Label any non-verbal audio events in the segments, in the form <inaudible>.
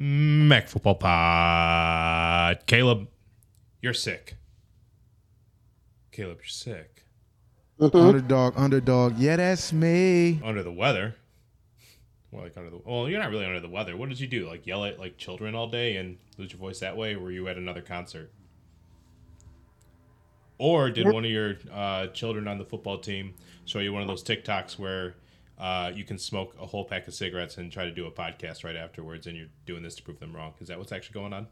Mac Football Pod. Caleb, you're sick. Caleb, you're sick. Underdog, underdog. Yeah, that's me. Under the weather. Well, like under the well, you're not really under the weather. What did you do? Like yell at like children all day and lose your voice that way? Or were you at another concert? Or did one of your uh, children on the football team show you one of those TikToks where uh, you can smoke a whole pack of cigarettes and try to do a podcast right afterwards, and you're doing this to prove them wrong? Is that what's actually going on?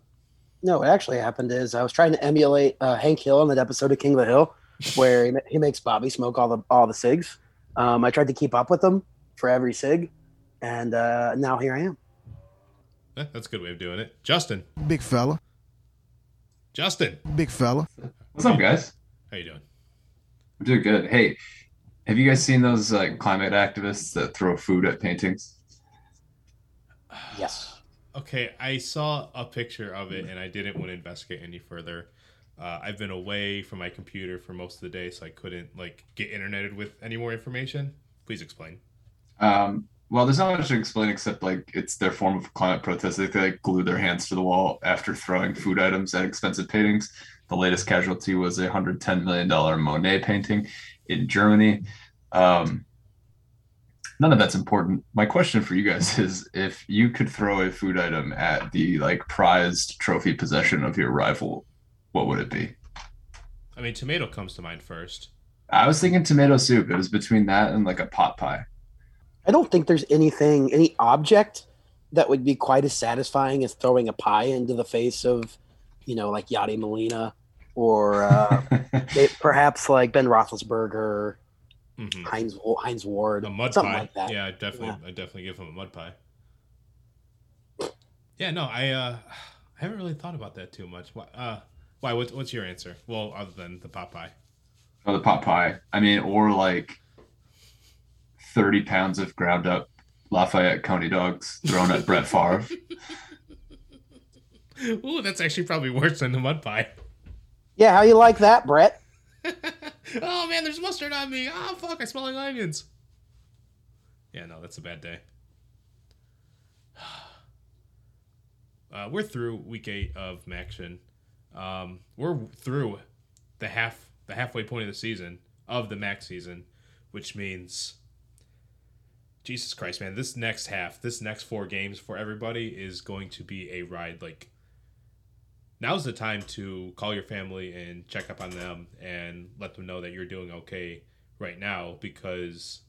No, what actually happened is I was trying to emulate uh, Hank Hill on that episode of King of the Hill, where he, he makes Bobby smoke all the all the cigs. Um, I tried to keep up with him for every cig, and uh, now here I am. Eh, that's a good way of doing it. Justin, Big fella. Justin, Big fella. What's up, guys? how you doing? I'm doing good. Hey, have you guys seen those like climate activists that throw food at paintings? Yes. Okay, I saw a picture of it and I didn't want to investigate any further. Uh, I've been away from my computer for most of the day, so I couldn't like get interneted with any more information. Please explain. Um, well, there's not much to explain except like it's their form of climate protest. They like glue their hands to the wall after throwing food items at expensive paintings. The latest casualty was a hundred ten million dollar Monet painting in Germany. Um, none of that's important. My question for you guys <laughs> is: if you could throw a food item at the like prized trophy possession of your rival, what would it be? I mean, tomato comes to mind first. I was thinking tomato soup. It was between that and like a pot pie. I don't think there's anything, any object that would be quite as satisfying as throwing a pie into the face of, you know, like Yadi Molina or uh, <laughs> may- perhaps like Ben Roethlisberger, hmm Hines Hines Ward, A mud something pie. like that. Yeah, I definitely, Yeah. I definitely give him a mud pie. Yeah, no, I, uh, I haven't really thought about that too much. Why? Uh, why? What, what's your answer? Well, other than the pot pie. or the pot pie. I mean, or like 30 pounds of ground up Lafayette County dogs thrown at Brett Favre. <laughs> Ooh, that's actually probably worse than the mud pie. Yeah, how you like that, Brett? <laughs> oh man, there's mustard on me. Oh fuck, I smell like onions. Yeah, no, that's a bad day. <sighs> Uh, we're through week eight of Maction. Um, we're through the half the halfway point of the season of the Mac season, which means Jesus Christ, man, this next half, this next four games for everybody is going to be a ride. Like now's the time to call your family and check up on them and let them know that you're doing okay right now because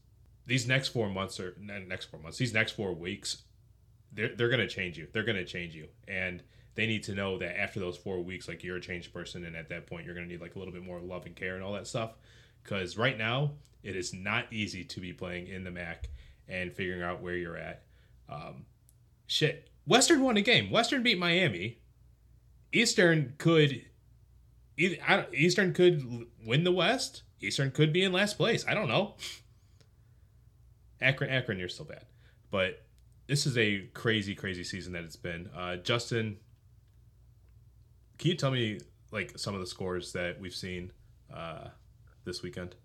these next four months or next four months these next four weeks they're, they're going to change you. They're going to change you. And they need to know that after those four weeks like you're a changed person and at that point you're going to need like a little bit more love and care and all that stuff. Because right now it is not easy to be playing in the mac and figuring out where you're at. Um, shit. Western won a game. Western beat miami Eastern could Eastern could win the West. Eastern could be in last place. I don't know. Akron, Akron, you're still bad, but this is a crazy, crazy season that it's been. Uh, Justin, can you tell me like some of the scores that we've seen uh, this weekend?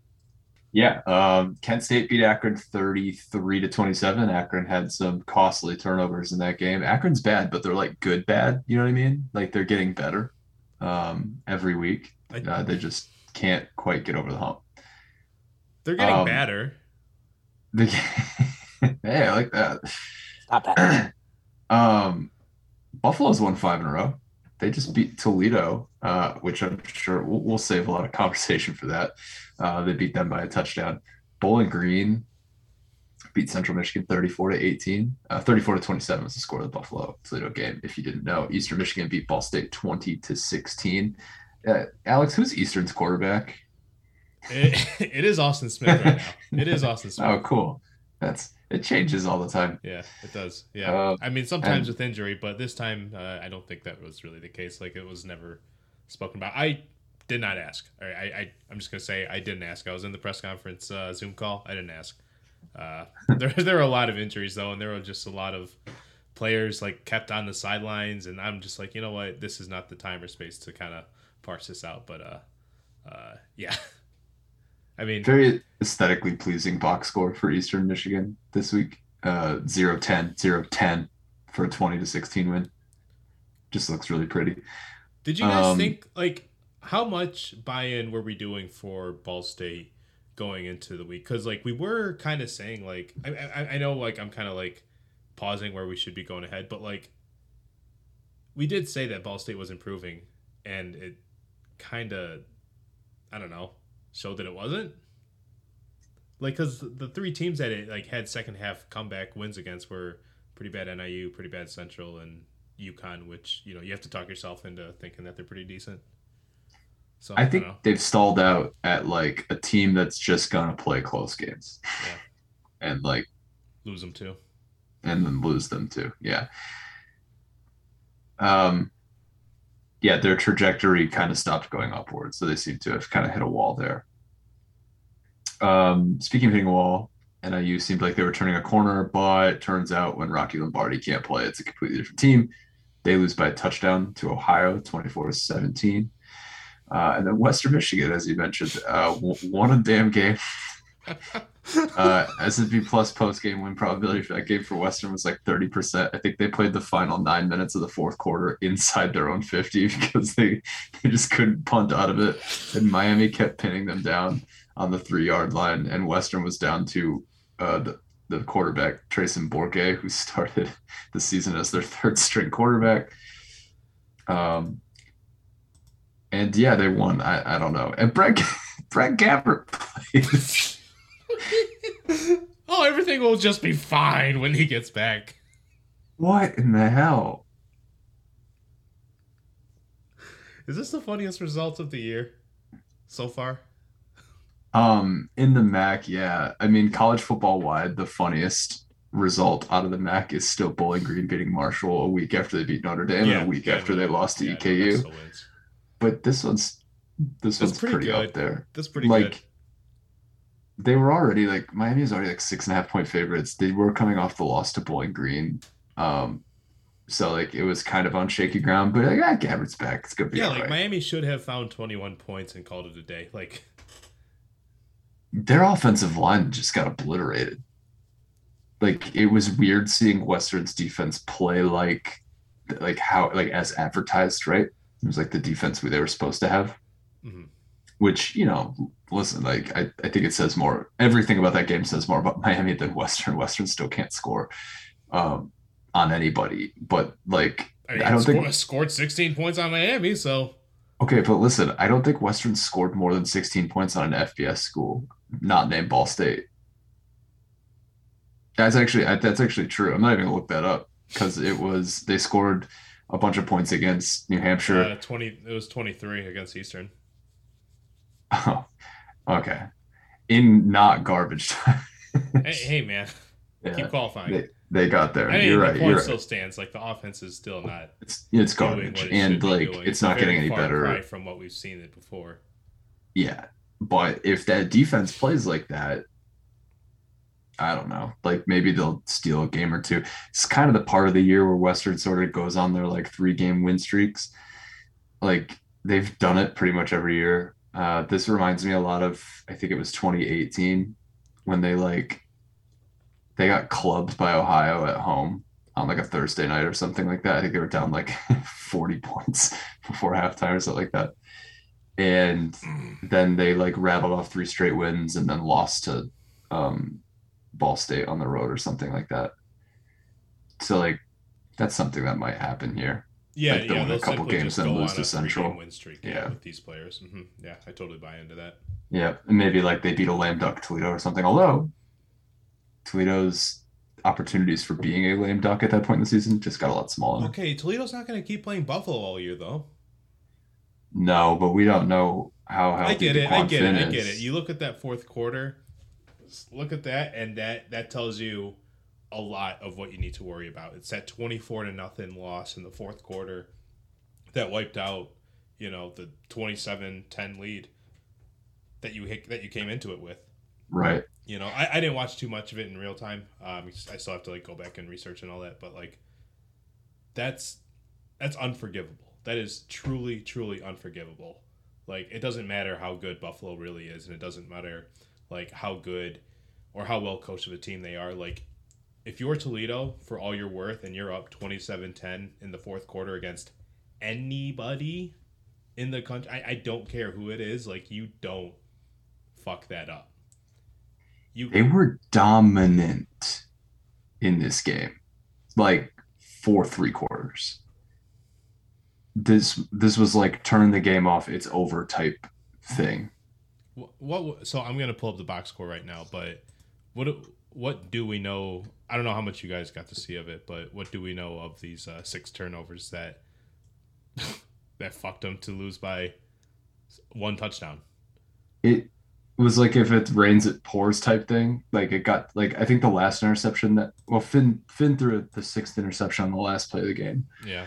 Yeah, um, Kent State beat Akron 33 to 27. Akron had some costly turnovers in that game. Akron's bad, but they're like good bad. You know what I mean? Like they're getting better um, every week. I- Uh, they just can't quite get over the hump. They're getting Um, badder. The, <laughs> hey, I like that. Stop that. <clears throat> um, Buffalo's won five in a row. They just beat Toledo, uh, which I'm sure we'll, we'll save a lot of <laughs> conversation for that. Uh, they beat them by a touchdown. Bowling Green beat Central Michigan 34 to 18. Uh, 34 to 27 was the score of the Buffalo Toledo game. If you didn't know, Eastern Michigan beat Ball State 20 to 16. Uh, Alex, who's Eastern's quarterback? It, <laughs> it is Austin Smith right now. It is Austin <laughs> Smith. Oh, cool. That's it changes all the time. Yeah, it does. Yeah, Uh, I mean sometimes and- with injury, but this time uh, I don't think that was really the case. Like it was never spoken about. I did not ask. All right, I, I I'm just gonna say I didn't ask. I was in the press conference uh, Zoom call. I didn't ask. Uh, <laughs> there there were a lot of injuries though, and there were just a lot of players like kept on the sidelines, and I'm just like, you know what, this is not the time or space to kind of parse this out. But uh, uh, yeah. <laughs> I mean, Very aesthetically pleasing box score for Eastern Michigan this week. Uh, 0 10, 0 10. for a 20 to 16 win. Just looks really pretty. Did you guys Um, think like how much buy-in were we doing for Ball State going into the week? Because like we were kind of saying like I, I I know like I'm kind of like pausing where we should be going ahead, but like we did say that Ball State was improving, and it kind of I don't know showed that it wasn't. Like, cause the three teams that it like had second half comeback wins against were pretty bad NIU, pretty bad Central, and UConn, which you know you have to talk yourself into thinking that they're pretty decent. So I think know. they've stalled out at like a team that's just gonna play close games. Yeah. And like lose them too. and then lose them too. Yeah. Um yeah, their trajectory kind of stopped going upwards, so they seem to have kind of hit a wall there. Um, speaking of hitting a wall, NIU seemed like they were turning a corner, but turns out when Rocky Lombardi can't play, it's a completely different team. They lose by a touchdown to Ohio, 24 to 17. Uh, and then Western Michigan, as you mentioned, uh, won a damn game. <laughs> uh, plus post game win probability for that game for Western was like 30%. I think they played the final nine minutes of the fourth quarter inside their own 50 <laughs> because they, they just couldn't punt out of it. And Miami kept pinning them down on the three yard line. And Western was down to uh, the, the quarterback, Treyson Bourguet, who <laughs> started the season as their third string quarterback. Um, and yeah, they won. I, I don't know. And Brett, <laughs> Brett Gabbert played. <laughs> oh, everything will just be fine when he gets back. What in the hell? Is this the funniest result of the year so far? Um, in the MAC, yeah. I mean, college football wide, the funniest result out of the MAC is still Bowling Green beating Marshall a week after they beat Notre Dame and a week yeah, after they lost to yeah, EKU. But this one's this That's one's pretty pretty, up there. That's pretty like good. They were already like Miami is already like six and a half point favorites. They were coming off the loss to Bowling Green. Um, so like it was kind of on shaky ground, but like ah, Gabbert's back. It's gonna be Yeah, like right. Miami should have found 21 points and called it a day. Like, <laughs> their offensive line just got obliterated. Like it was weird seeing Western's defense play like like how like as advertised, right? It was like the defense they were supposed to have. mhm. Which, you know, listen, like I, I think it says more everything about that game says more about <laughs> Miami than Western. Western still can't score um on anybody. But like I mean, I don't score, think scored 16 points on Miami, so okay, but listen, I don't think Western scored more than 16 points on an FBS school, not named Ball State. That's actually that's actually true. I'm not even gonna look that up because it was they scored a bunch of points against New Hampshire. uh, 20. It was 23 against Eastern. <laughs> Oh, okay. In not garbage time. hey, hey, man, Yeah, keep qualifying. they, they got there. I mean, you're the right. point You're right. still stands. Like the offense is still not It's it's garbage, it and like it's not Very getting any better. from what we've seen it before. Yeah, but if that defense plays like that, I don't know. Like maybe they'll steal a game or two. It's kind of the part of the year where Western sort of goes on their like three game win streaks. Like they've done it pretty much every year. Uh, this reminds me a lot of I think it was 2018 when they like they got clubbed by Ohio at home on like a Thursday night or something like that. I think they were down like <laughs> 40 points <laughs> before halftime or something like that. And then they like rattled off three straight wins and then lost to um, Ball State on the road or something like that. So like that's something that might happen here. Yeah, Like, they'll yeah, win a couple games go lose to Central. win streak. Yeah, Yeah. with these players. Mm-hmm. Yeah, I totally buy into that. Yeah, and maybe like they beat a lame duck Toledo or something. Although Toledo's opportunities for being a lame duck at that point in the season just got a lot smaller. Okay, Toledo's not going to keep playing Buffalo all year, though. No, but we don't know how healthy I get it. I get it. Finn I get it. You look at that fourth quarter. Look at that, and that that tells you a lot of what you need to worry about. It's that twenty-four to nothing loss in the fourth quarter that wiped out, you know, the 27-10 lead that you hit, that you came into it with. Right. You know, I, I didn't watch too much of it in real time. Um, I still have to like go back and research and all that, but like, that's that's unforgivable. That is truly, truly unforgivable. Like, it doesn't matter how good Buffalo really is, and it doesn't matter like how good or how well coached of a team they are. Like, if you're Toledo for all you're worth and you're up 27-10 in the fourth quarter against anybody in the country, I, I don't care who it is, like you don't fuck that up. You They were dominant in this game, like for three quarters. This this was like turn the game off, it's over type thing. what, what so I'm gonna pull up the box score right now, but what what do we know? I don't know how much you guys got to see of it, but what do we know of these uh, six turnovers that <laughs> that fucked them to lose by one touchdown? It was like if it rains it pours type thing. Like it got like I think the last interception that well Finn Finn threw the sixth interception on the last play of the game. Yeah,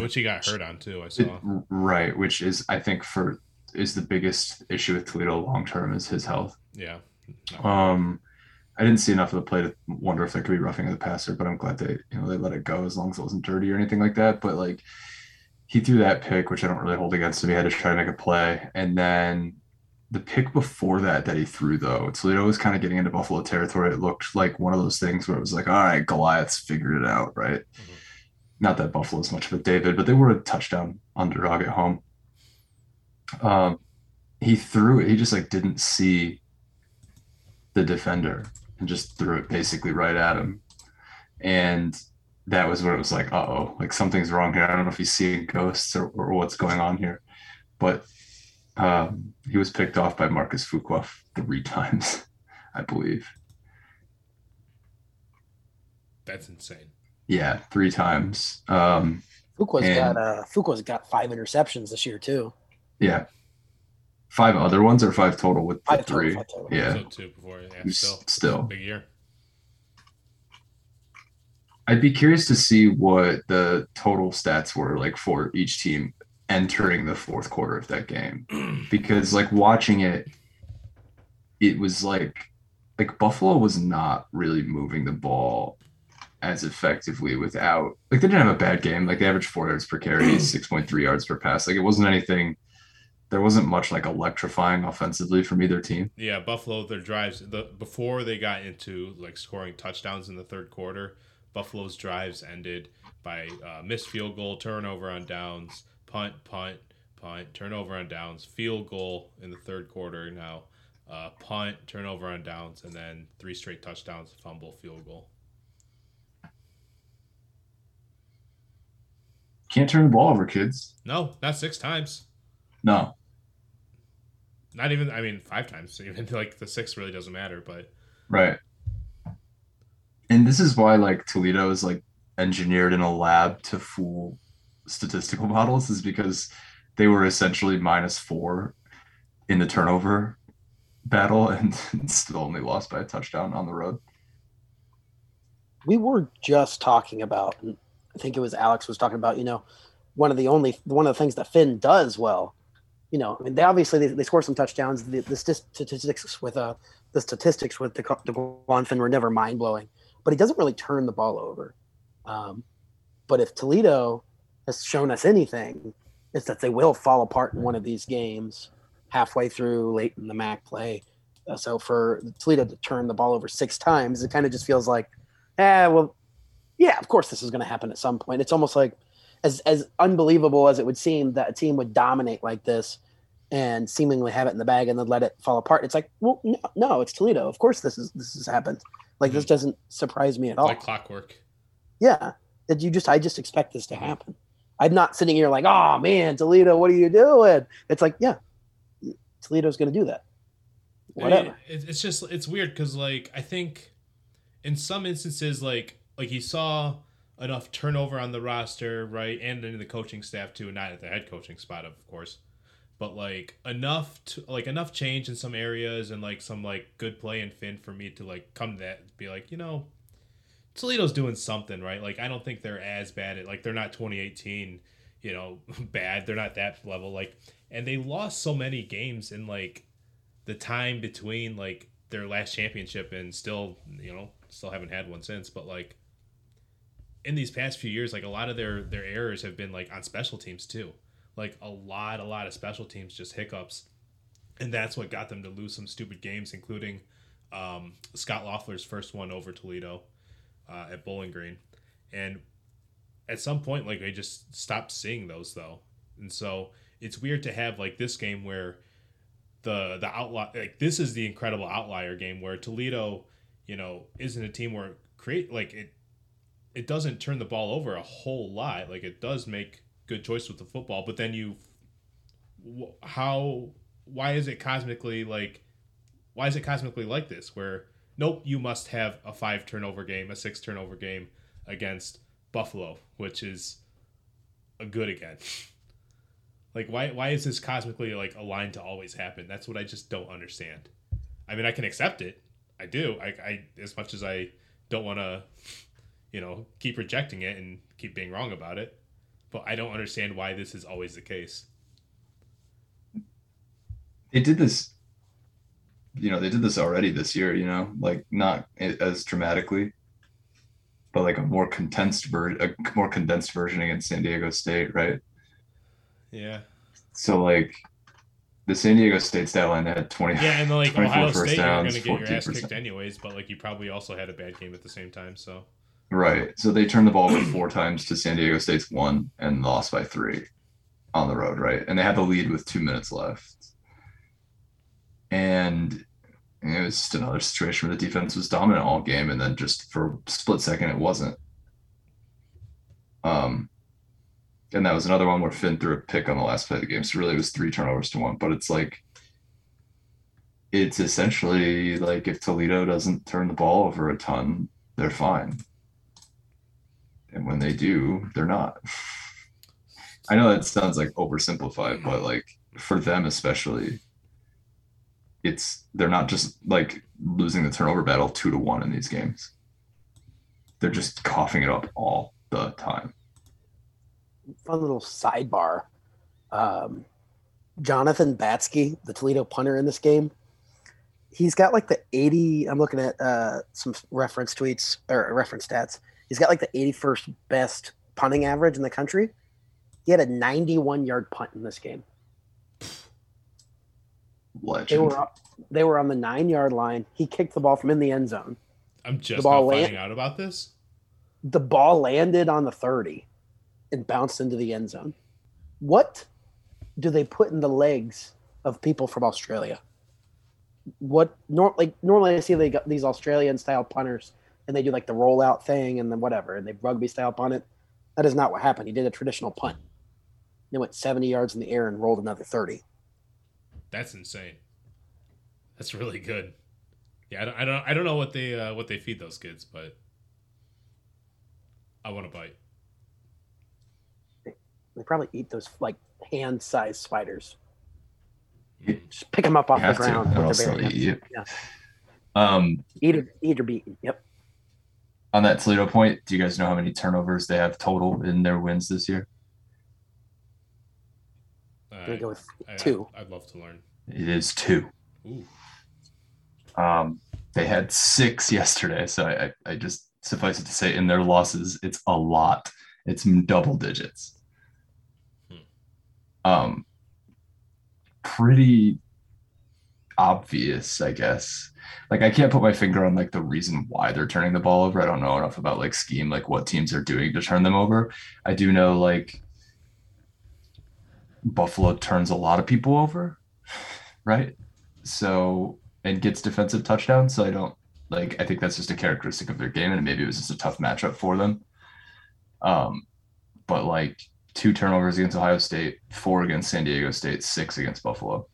which he got hurt on too. I It- saw. right, which is I think for is the biggest issue with Toledo long term is his health. Yeah, Um, I didn't see enough of the play to wonder if there could be roughing of the passer, but I'm glad they you know they let it go as long as it wasn't dirty or anything like that. But like he threw that pick, which I don't really hold against him. He had to try to make a play, and then the pick before that that he threw though, Toledo was kind of getting into Buffalo territory. It looked like one of those things where it was like, all right, Goliath's figured it out, right? Mhm. Not that Buffalo's much of a David, but they were a touchdown underdog at home. Um, he threw it. He just like didn't see the defender and just threw it basically right at him. And that was where it was like, uh oh, like something's wrong here. I don't know if he's seeing ghosts or, or what's going on here. But um, he was picked off by Marcus Fuqua three <laughs> times, I believe. that's insane. Yeah, three times. Um, Fuqua's And- got uh, Fuqua's got five interceptions this year too. yeah. Five other ones or five total with the Five total, three? five total. Yeah. So two before, yeah, still, still. big year. I'd be curious to see what the total stats were like for each team entering the fourth quarter of that game. <clears throat> Because like watching it, it was like like Buffalo was not really moving the ball as effectively without like they didn't have a bad game. Like they averaged four yards per carry, <clears throat> six point three yards per pass. Like it wasn't anything there wasn't much like electrifying offensively from either team. Yeah, Buffalo their drives the before they got into like scoring touchdowns in the third quarter, Buffalo's drives ended by uh, missed field goal, turnover on downs, punt, punt, punt, turnover on downs, field goal in the third quarter now, uh, punt, turnover on downs, and then three straight touchdowns, fumble, field goal. Can't turn the ball over, kids. No, not six times. No. Not even. I mean, five times. <laughs> Even like the six really doesn't matter. But Right. And this is why like Toledo is like engineered in a lab to fool statistical <laughs> models is because they were essentially minus four in the turnover battle <laughs> and still only lost by a touchdown on the road. we were just talking about i think it was alex was talking about you know one of the only one of the things that finn does well you know I mean, they obviously they, they score some touchdowns. The, the statistics with uh the statistics with the, Finn were never mind-blowing but he doesn't really turn the ball over. Um, but if toledo has shown us anything it's that they will fall apart in one of these games halfway through late in the mac play. Uh, so for toledo to turn the ball over six times it kind of just feels like eh, well, yeah, of course this is going to happen at some point. It's almost like as as unbelievable as it would seem that a team would dominate like this and seemingly have it in the bag and then let it fall apart. It's like, well, no, no it's Toledo. Of course this is this has happened. Like this mm-hmm. doesn't surprise me at all. like clockwork. yeah, that you just I just expect this to happen. I'm not sitting here like, oh man, Toledo, what are you doing? It's like, yeah, Toledo's going to do that. Whatever. It, it's just it's weird because like I think in some instances like like he saw enough turnover on the roster right and in the coaching staff too not at the head coaching spot of course but like enough to like enough change in some areas and like some like good play and fin for me to like come to that be like you know Toledo's doing something right? Like I don't think they're as bad at like they're not 2018 you know <laughs> bad. They're not that level like and they lost so many games in like the time between like their last championship and still you know still haven't had one since but like in these past few years like a lot of their their errors have been like on special teams too. Like a lot a lot of special teams just hiccups and that's what got them to lose some stupid games including um, scot loeffler's first one over toledo uh, at Bowling Green, and at some point, like they just stopped seeing those though, and so it's weird to have like this game where the the outlier like this is the incredible outlier game where Toledo, you know, isn't a team where create like it it doesn't turn the ball over a whole lot. Like it does make good choice with the football, but then you how why is it cosmically like why is it cosmically like this where nope you must have a five turnover game a six turnover game against buffalo which is a good again. <laughs> Like why why is this cosmically like aligned to always happen? That's what i just don't understand. I mean i can accept it. I do. I, I as much as i don't want to you know keep rejecting it and keep being wrong about it. But i don't understand why this is always the case. They did this you know they did this already this year you know like not as dramatically but like a more condensed version a more condensed version against san diego state right? Yeah. So like the san diego state stat line had 20 yeah and like ohio state you're gonna get your ass kicked anyways but like you probably also had a bad game at the same time so right so they turned the ball over four times to san diego state's one and lost by three on the road right and they had the lead with two minutes left and it was just another situation where the defense was dominant all game, and then just for a split second it wasn't. Um, and that was another one where Finn threw a pick on the last play of the game. So really, it was three turnovers to one. But it's like, it's essentially like if Toledo doesn't turn the ball over a ton, they're fine. And when they do, they're not. <laughs> I know that sounds like oversimplified, but like for them especially, it's they're not just like losing the turnover battle two to one in these games. They're just coughing it up all the time. Fun little sidebar. Um, Jonathan Batsky, the Toledo punter in this game, he's got like the 80. I'm looking at uh, some reference tweets or reference stats. He's got like the 81st best punting average in the country. He had a 91 yard punt in this game. Legend. They were they were on the nine yard line. He kicked the ball from in the end zone. I'm just now finding out about this. The ball landed on the 30 and bounced into the end zone. What do they put in the legs of people from Australia? What nor, like normally I see they got these Australian style punters and they do like the rollout thing and then whatever and they rugby style punt it. That is not what happened. He did a traditional punt. They went 70 yards in the air and rolled another 30. That's insane. That's really good. Yeah, I don't, I don't, I don't know what they, uh, what they feed those kids, but I want to bite. They probably eat those like hand-sized spiders. Just pick them up off the ground. To, with their eat yeah. Um, eat or, eat or be eaten. Yep. On that Toledo point, do you guys know how many turnovers they have total in their wins this year? I'm go with two. I, would love to learn. It is two. Ooh. Um, they had six yesterday, so I, I just suffice it to say, in their losses, it's a lot. It's double digits. Hmm. Um, pretty obvious, I guess. Like I can't put my finger on like the reason why they're turning the ball over. I don't know enough about like scheme, like what teams are doing to turn them over. I do know like Buffalo turns a lot of people over, <sighs> right? So and gets defensive touchdowns. So I don't like I think that's just a characteristic of their game, and maybe it was just a tough matchup for them. Um, but like two turnovers against Ohio State, four against San Diego State, six against Buffalo.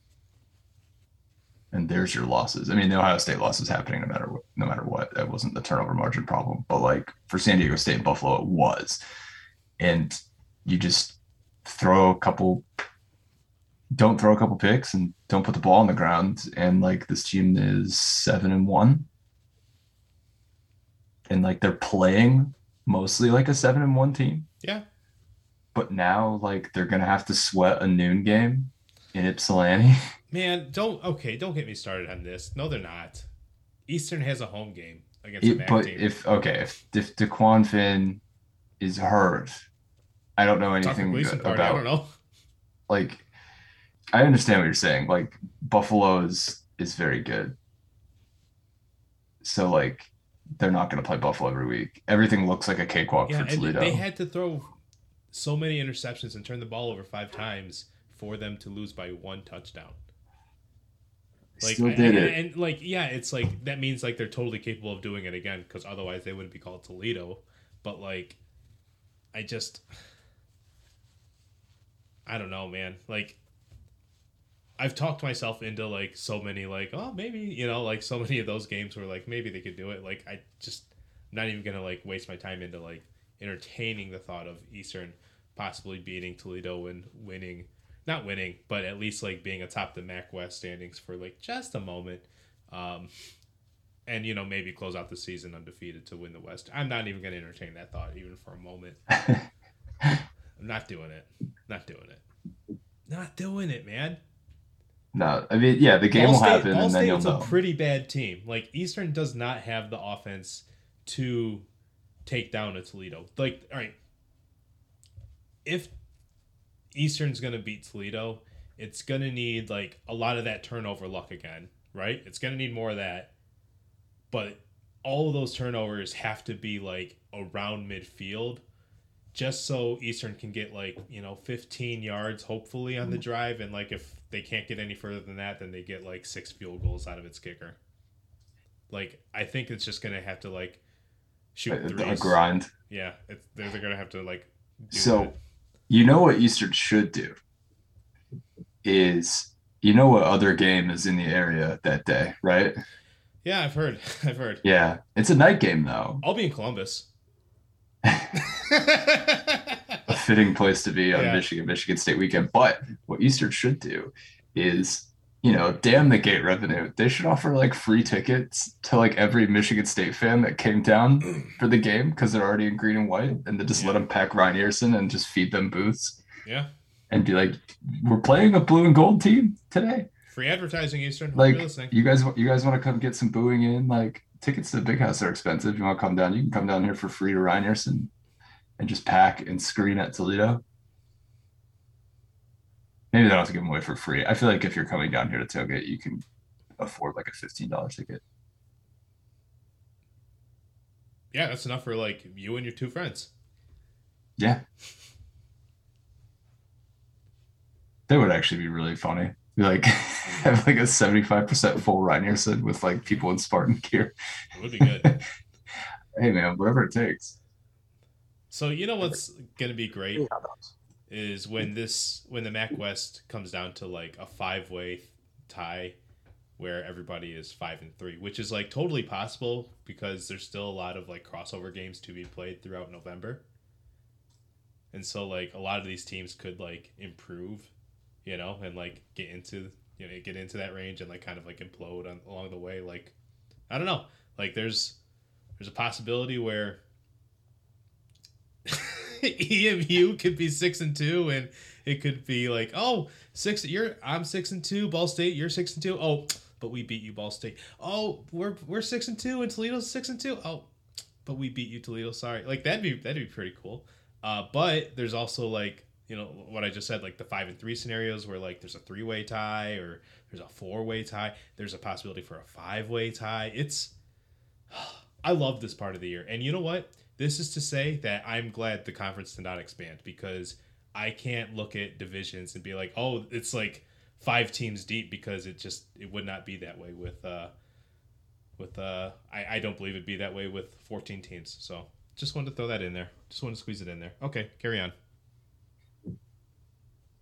And there's your losses. I mean, the Ohio State loss is happening no matter what, no matter what. That wasn't the turnover margin problem, but like for San Diego State and Buffalo, it was. And you just throw a couple don't throw a couple picks and don't put the ball on the ground and like this team is seven and one and like they're playing mostly like a seven and one team yeah but now like they're gonna have to sweat a noon game in ypsilanti <laughs> man don't okay don't get me started on this no they're not eastern has a home game against it, but team. if okay if if dequan finn is hurt i don't know anything about it. i don't know like I understand what you're saying. Like Buffalo is is very good. So like they're not going to play Buffalo every week. Everything looks like a cakewalk Yeah, for and Toledo. they had to throw so many interceptions and turn the ball over five times for them to lose by one touchdown. Like, Still I- did it. and, like, yeah, it's like that means like they're totally capable of doing it again because otherwise they wouldn't be called Toledo. But like, I just, I don't know, man. Like, I've talked myself into like so many like, oh, maybe you know, like so <laughs> many of those games where like maybe they could do it. Like, I just I'm not even gonna like waste my time into like entertaining the thought of Eastern possibly beating Toledo and winning, not winning, but at least like being atop the MAC West standings for like just a moment. Um, and you know maybe close out the season undefeated to win the West. I'm not even going to entertain that thought even for a moment. <laughs> I'm not doing it. Not doing it. Not doing it, man. no, I mean, yeah, the game Ball will State, happen, Ball and then you'll State's know. a pretty bad team. Like Eastern does not have the offense to take down a Toledo. Like, all right, if Eastern's gonna beat Toledo, it's gonna need like a lot of that turnover luck again, right? It's gonna need more of that. But all of those turnovers have to be like around midfield just so Eastern can get like, you know, 15 yards hopefully on the mm-hmm. drive and like if they can't get any further than that then they get like six field goals out of its kicker. Like I think it's just going to have to like shoot a, a grind. Yeah, it's, they're, they're going to have to like do So, that. You know what Eastern should do is you know what other game is in the area that day, right? Yeah, I've heard. <laughs> I've heard. Yeah, it's a night game though. I'll be in Columbus. <laughs> <laughs> A fitting place to be on Yeah. Michigan Michigan State weekend. But what Eastern should do is, you know, damn the gate revenue. They should offer like free tickets to like every Michigan State fan that came down mm. for the game because they're already in green and white, and then just let them pack Rynearson and just feed them booths yeah. and be like, "We're playing a blue and gold team today." Free advertising Eastern. Hope like you guys you guys want to come get some booing in like tickets to the big house are expensive you want to come down you can come down here for free to Ryan and and just pack and screen at Toledo maybe they don't have to give them away for free I feel like if you're coming down here to tailgate you can afford like a $15 ticket Yeah, that's enough for like you and your two friends. yeah that would actually be really funny Be like <laughs> have like a 75% full Rynearson with like people in Spartan gear It would be good. <laughs> hey man whatever it takes so you know what's gonna be great Yeah, those. Is when this when the Mac West comes down to like a five way tie where everybody is five and three, which is like totally possible because there's still a lot of like crossover games to be played throughout November. And so like a lot of these teams could like improve, you know, and like get into you know get into that range and like kind of like implode on, along the way. Like I don't know, like there's there's a possibility where <laughs> EMU could be six and two, and it could be like, oh, six. You're I'm six and two. Ball State, you're six and two. Oh, but we beat you, Ball State. Oh, we're we're six and two, and Toledo's six and two. Oh, but we beat you, Toledo. Sorry. Like that'd be that'd be pretty cool. Uh, but there's also like you know what I just said, like the five and three scenarios where like there's a three way tie or there's a four way tie. There's a possibility for a five way tie. It's <sighs> I love this part of the year, and you know what? This is to say that I'm glad the conference did not expand because I can't look at divisions and be like, oh, it's like five teams deep because it just it would not be that way with uh with uh I, I don't believe it'd be that way with 14 teams. So just wanted to throw that in there. Just wanted to squeeze it in there. Okay, carry on.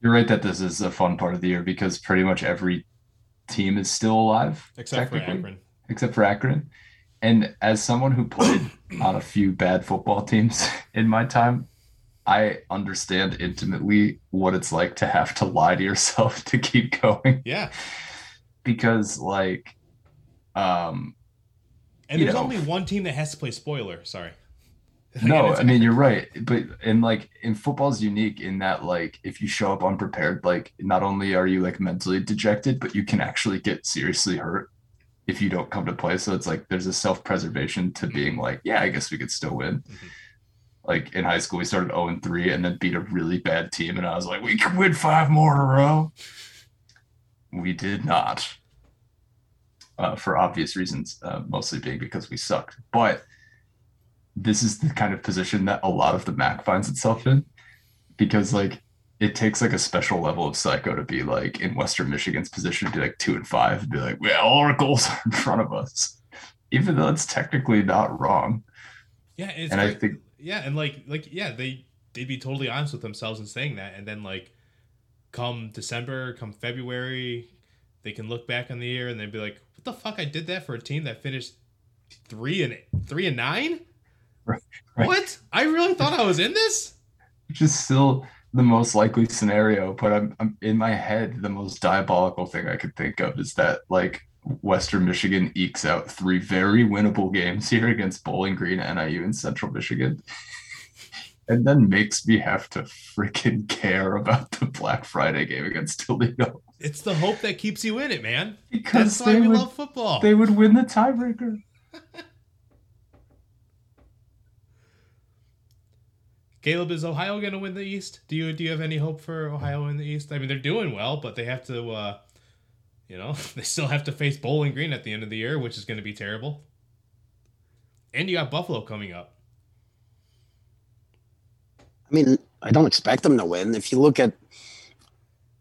You're right that this is a fun part of the year because pretty much every team is still alive, Except for Akron. except for Akron. And as someone who played <coughs> on a few bad football teams <laughs> in my time, I understand intimately what it's like to have to lie to yourself <laughs> to keep going Yeah. because, like, um, And there's know. only one team that has to play spoiler. Sorry. <laughs> No, I mean you're right, but and like in football's unique in that like if you show up unprepared, like not only are you like mentally dejected, but you can actually get seriously hurt if you don't come to play. So it's like there's a self-preservation to being like, yeah, I guess we could still win. Mhm. Like in high school, we started 0 and 3 and then beat a really bad team, and I was like, we can win five more in a row. We did not. uh, for obvious reasons, uh, mostly being because we sucked. But this is the kind of position that a lot of the MAC finds itself in because like it takes like a special level of psycho to be like in Western Michigan's position to be like two and five and be like, well, all our goals are in front of us, even though it's technically not wrong. Yeah, it's And I think- yeah, and like like yeah, they they'd be totally honest with themselves in saying that, and then like come December, come February, they can look back on the year and they'd be like, "What the fuck? I did that for a team that finished three and three and nine. Right, right. What? I really thought I was in this. which is still the most likely scenario. But I'm, I'm in my head, the most diabolical thing I could think of is that like Western Michigan ekes out three very winnable games here against Bowling Green, NIU, and Central Michigan. <laughs> And then makes me have to freaking care about the Black Friday game against Toledo It's the hope that keeps you in it, man. because That's why we would, love football. they would win the tiebreaker. <laughs> Caleb, is Ohio going to win the East? Do you do you have any hope for Ohio in the East? I mean, they're doing well, but they have to, uh, you know, <laughs> they still have to face Bowling Green at the end of the year, which is going to be terrible. And you got Buffalo coming up. I mean, I don't expect them to win. If you look at,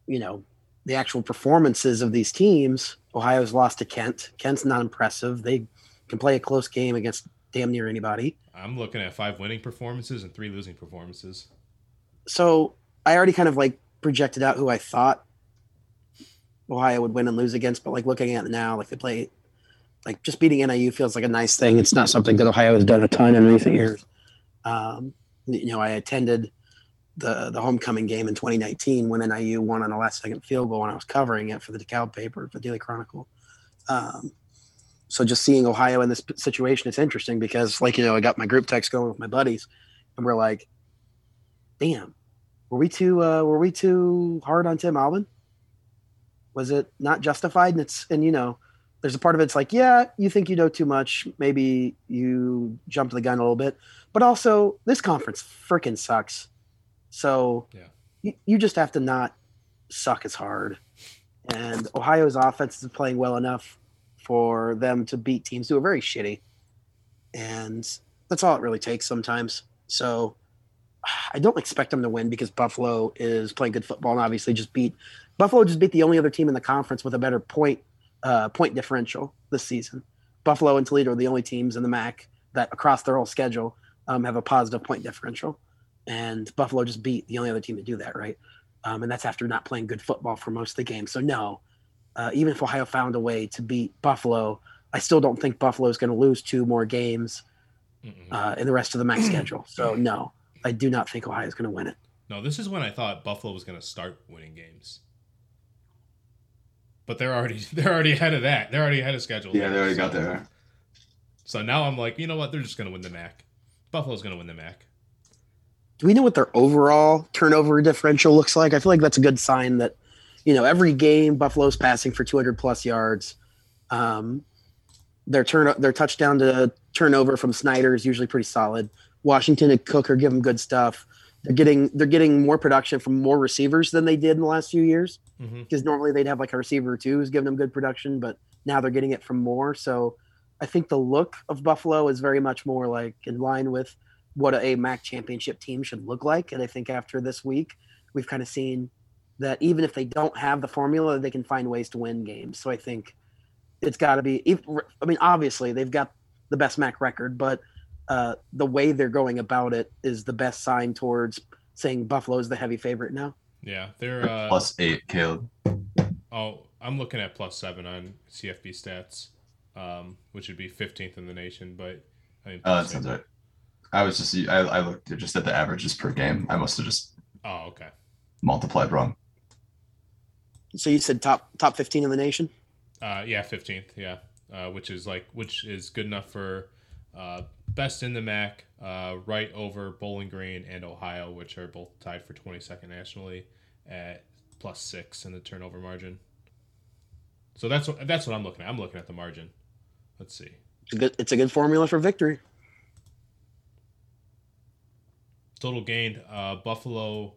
you know, the actual performances of these teams, Ohio's lost to Kent. Kent's not impressive. They can play a close game against damn near anybody. I'm looking at five winning performances and three losing performances. So I already kind of like projected out who I thought Ohio would win and lose against, but like looking at it now, like they play, like just beating NIU feels like a nice thing. It's not something that Ohio has done a ton in recent years. Um, you know, I attended the the homecoming game in 2019 when NIU won on a last second field goal, and I was covering it for the DeKalb paper for Daily Chronicle. Um, so just seeing Ohio in this situation is interesting because, like you know, I got my group text going with my buddies, and we're like, "Damn, were we too uh, were we too hard on Tim Albin? Was it not justified?" And it's and you know, there's a part of it's like, yeah, you think you know too much, maybe you jumped the gun a little bit, but also this conference freaking sucks. So Yeah. you, you just have to not suck as hard. And Ohio's offense is playing well enough for them to beat teams who are very shitty. And that's all it really takes sometimes. So I don't expect them to win because Buffalo is playing good football and obviously just beat Buffalo just beat the only other team in the conference with a better point uh, point differential this season. Buffalo and Toledo are the only teams in the MAC that across their whole schedule um, have a positive point differential, and Buffalo just beat the only other team to do that, right? Um, and that's after not playing good football for most of the game. So no, uh, even if Ohio found a way to beat Buffalo, I still don't think Buffalo is going to lose two more games uh, in the rest of the MAC <clears throat> schedule. So no, I do not think Ohio is going to win it. No, this is when I thought Buffalo was going to start winning games. But they're already <laughs> they're already ahead of that. They're already ahead of schedule. Yeah, they already got there. So now I'm like, you know what? They're just going to win the MAC. Buffalo's going to win the MAC. do we know what their overall turnover differential looks like? I feel like that's a good sign that, you know, every game Buffalo's passing for 200 plus yards. Um, their turn, their touchdown to turnover from Snyder is usually pretty solid. Washington and Cook are giving them good stuff. They're getting they're getting more production from more receivers than they did in the last few years Mm-hmm. because normally they'd have like a receiver or two who's giving them good production, but now they're getting it from more. So I think the look of Buffalo is very much more like in line with what a MAC championship team should look like. And I think after this week, we've kind of seen that even if they don't have the formula, they can find ways to win games. So I think it's got to be. I mean, obviously they've got the best MAC record, but uh, the way they're going about it is the best sign towards saying Buffalo is the heavy favorite now. Yeah, they're uh, Plus eight, Caleb. Oh, I'm looking at plus seven on CFB stats, um, which would be 15th in the nation. But I mean, Oh, that sounds right. I was just I, I looked just at the averages per game. I must have just Oh, okay. multiplied wrong. So you said top top 15 in the nation? Uh, yeah, 15th. Yeah, uh, which is like which is good enough for uh, best in the MAC, uh, right over Bowling Green and Ohio, which are both tied for 22nd nationally at plus six in the turnover margin. So that's what that's what I'm looking at. I'm looking at the margin. Let's see. It's a good, it's a good formula for victory. Total gained. Uh, Buffalo.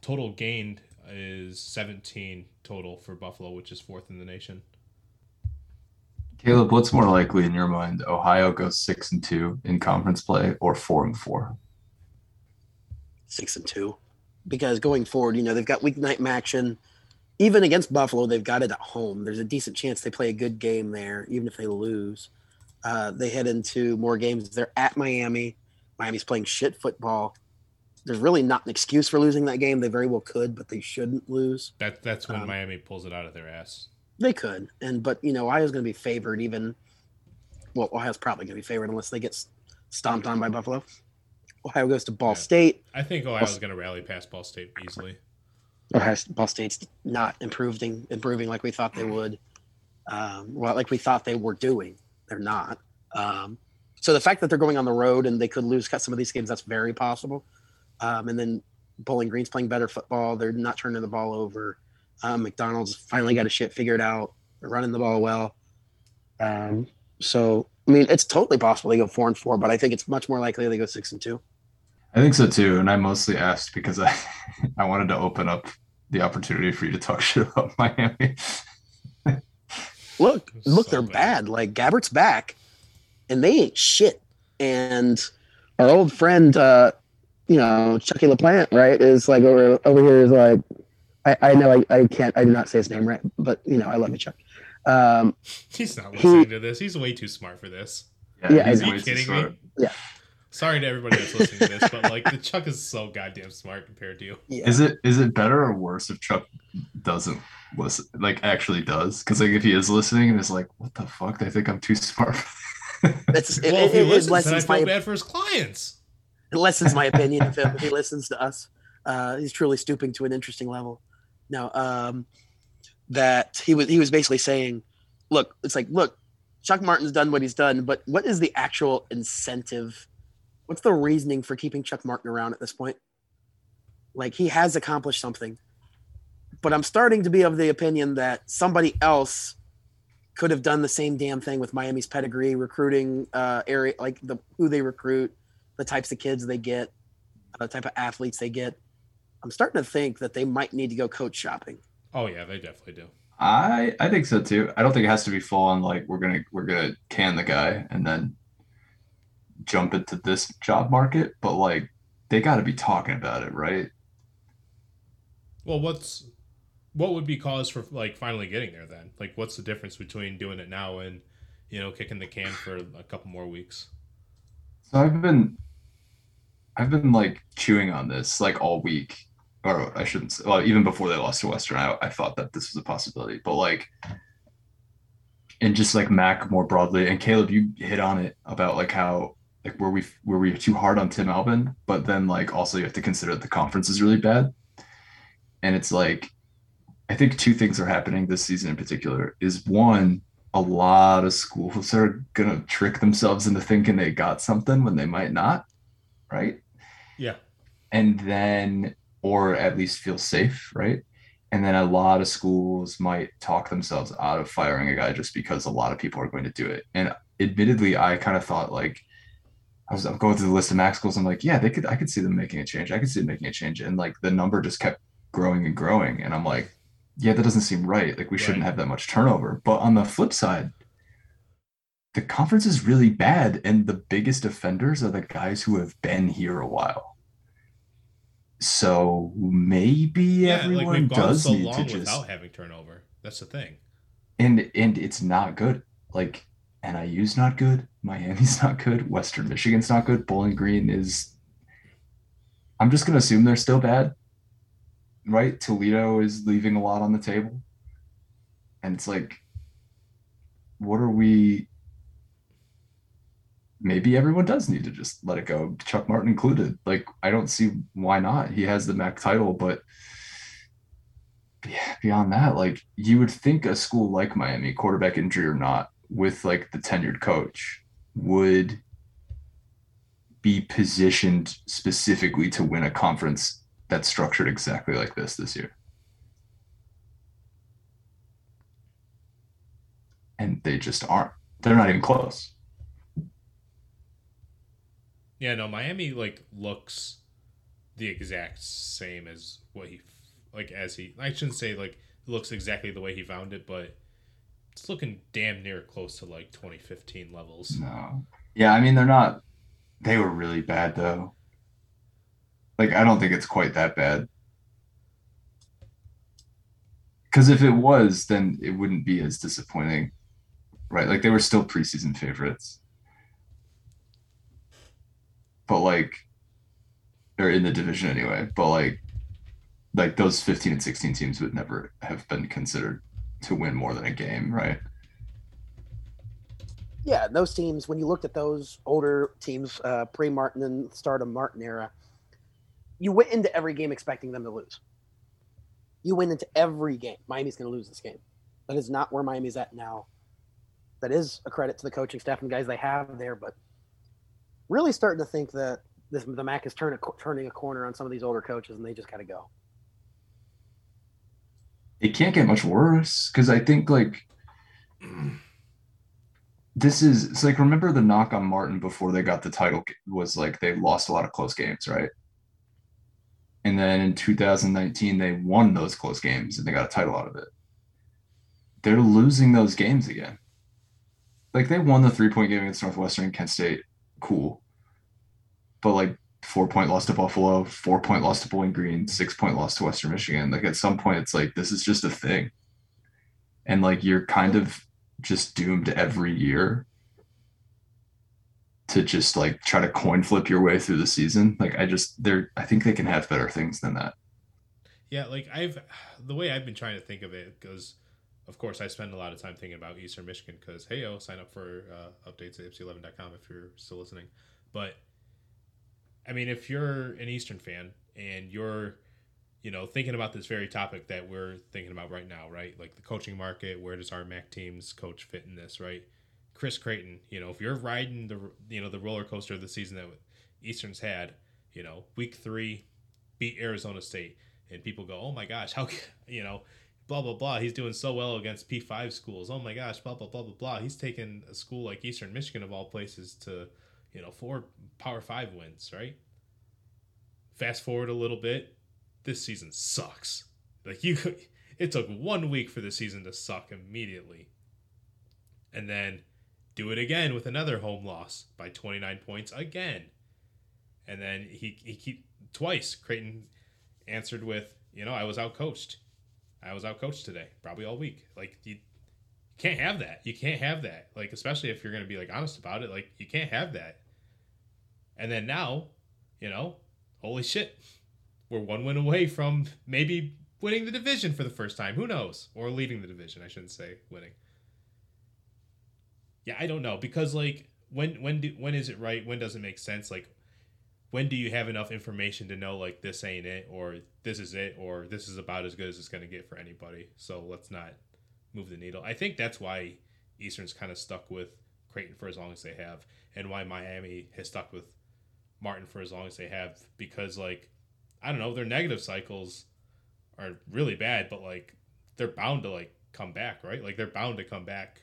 Total gained is 17 total for Buffalo, which is fourth in the nation. Caleb, what's more likely in your mind? Ohio goes six and two in conference play or four and four? Six and two, because going forward, you know they've got weeknight action. Even against Buffalo, they've got it at home. There's a decent chance they play a good game there, even if they lose. Uh, they head into more games. They're at Miami. Miami's playing shit football. There's really not an excuse for losing that game. They very well could, but they shouldn't lose. That that's when Um, Miami pulls it out of their ass. They could, and but you know Ohio's going to be favored. Even well, Ohio's probably going to be favored unless they get stomped on by Buffalo. Ohio goes to Ball Yeah. State. I think Ohio's going to rally past Ball State easily. Ohio, Ball State's not improving, improving like we thought they would. Um, well, like we thought they were doing. They're not. Um, so the fact that they're going on the road and they could lose cut some of these games, that's very possible. Um, and then Bowling Green's playing better football. They're not turning the ball over. Um, McDonald's finally got a shit figured out. They're running the ball well. Um, so I mean, it's totally possible they go four and four, but I think it's much more likely they go six and two. I think so too. And I mostly asked because I <laughs> I wanted to open up the opportunity for you to talk <laughs> shit about Miami. Look, look, so they're bad. bad. Like Gabbert's back, and they ain't shit. And our old friend, uh, you know, Chucky LaPlante, right, is like over over here is like, I, I know I, I can't I do not say his name right, but you know I love you, Chuck. Um, He's not He- listening to this. He's way too smart for this. Yeah, he's Are you kidding me? Yeah. Sorry to everybody that's listening to this, but like the Chuck is so goddamn smart compared to you. yeah, Is it is it better or worse if Chuck doesn't listen? Like actually does? Because like if he is listening and is like, what the fuck? They think I'm too smart. That's it, well, if he it, listens, then I feel my bad for his clients. It lessens my opinion of him if he listens to us. Uh, he's truly stooping to an interesting level. Now, um, that he was he was basically saying, look, it's like, look, Chuck Martin's done what he's done, but what is the actual incentive? What's the reasoning for keeping Chuck Martin around at this point? Like he has accomplished something, but I'm starting to be of the opinion that somebody else could have done the same damn thing with Miami's pedigree, recruiting uh, area, like the who they recruit, the types of kids they get, uh, the type of athletes they get. I'm starting to think that they might need to go coach shopping. Oh yeah, they definitely do. I I think so too. I don't think it has to be full on like we're gonna we're gonna can the guy and then jump into this job market, but like they got to be talking about it, right? Well, what's what would be cause for like finally getting there then? Like, what's the difference between doing it now and you know kicking the can for a couple more weeks? So I've been I've been like chewing on this like all week. Or I shouldn't say well, even before they lost to Western, I, I thought that this was a possibility. But like and just like Mac more broadly, and Caleb, you hit on it about like how like were we were we too hard on Tim Albin, but then like also you have to consider that the conference is really bad. And it's like I think two things are happening this season in particular is one, a lot of schools are gonna trick themselves into thinking they got something when they might not, right? Yeah, and then or at least feel safe right? And then a lot of schools might talk themselves out of firing a guy just because a lot of people are going to do it. And admittedly i kind of thought like i was I'm going through the list of max schools. I'm like yeah they could i could see them making a change. I could see them making a change. And like the number just kept growing and growing. And i'm like yeah that doesn't seem right. Like we shouldn't have that much turnover. But on the flip side the conference is really bad and the biggest offenders are the guys who have been here a while so maybe yeah. Everyone we've does so need to just without having turnover. That's the thing. and and it's not good. Like NIU's not good, Miami's <laughs> not good, Western Michigan's not good, Bowling Green is. I'm just gonna assume they're still bad, right? Toledo is leaving a lot on the table, and it's like, what are we? Maybe everyone does need to just let it go, Chuck Martin included. Like, I don't see why not. He has the MAC title, but beyond that, like you would think a school like Miami, quarterback injury or not, with like the tenured coach, would be positioned specifically to win a conference that's structured exactly like this this year. And they just aren't. They're not even close. Yeah, no, Miami like looks the exact same as what he like as he. I shouldn't say like looks exactly the way he found it, but it's looking damn near close to like 2015 levels. No. Yeah, I mean they're not. They were really bad though. Like I don't think it's quite that bad. Because if it was, then it wouldn't be as disappointing, right? Like they were still preseason favorites, but like, or in the division anyway. But like, like those 15 and 16 teams would never have been considered to win more than a game, right? Yeah, those teams. When you looked at those older teams, uh, pre Martin and start of Martin era, you went into every game expecting them to lose. You went into every game. Miami's going to lose this game. That is not where Miami's at now. That is a credit to the coaching staff and guys they have there, but really starting to think that this the Mac is turning turning a corner on some of these older coaches, and they just got to go. It can't get much worse because I think like this is it's like remember the knock on Martin before they got the title was like they lost a lot of close games, right? And then in 2019, they won those close games and they got a title out of it. They're losing those games again. Like they won the three point game against Northwestern, Kent State, cool. But like four point loss to Buffalo, four point loss to Bowling Green, six point loss to Western Michigan. Like at some point, it's like this is just a thing. And like you're kind of just doomed every year to just like try to coin flip your way through the season. Like I just they're I think they can have better things than that. Yeah, like I've the way I've been trying to think of it because of course I spend a lot of time thinking about Eastern Michigan because hey oh sign up for uh, updates at ipsy11.com if you're still listening. But I mean if you're an Eastern fan and you're you know thinking about this very topic that we're thinking about right now, right? Like the coaching market, where does our MAC teams coach fit in this, right? Chris Creighton, you know, if you're riding the you know the roller coaster of the season that Eastern's had, you know, week three beat Arizona State, and people go, oh my gosh, how <laughs> you know, blah blah blah, he's doing so well against P five schools. Oh my gosh, blah blah blah blah blah. He's taken a school like Eastern Michigan of all places to, you know, four Power Five wins, right? Fast forward a little bit, this season sucks. Like you, it took one week for the season to suck immediately, and then do it again with another home loss by 29 points again. And then he, he keep twice Creighton answered with, you know, I was out coached. I was out coached today, probably all week. Like you can't have that. You can't have that. Like especially if you're going to be like honest about it, like you can't have that. And then now, you know, holy shit. We're one win away from maybe winning the division for the first time. Who knows? Or leaving the division, I shouldn't say winning yeah, I don't know because like when when do when is it right? When does it make sense? Like when do you have enough information to know like this ain't it or this is it or this is about as good as it's going to get for anybody? So let's not move the needle. I think that's why Eastern's kind of stuck with Creighton for as long as they have and why Miami has stuck with Martin for as long as they have because like I don't know, their negative cycles are really bad, but like they're bound to like come back, right? Like they're bound to come back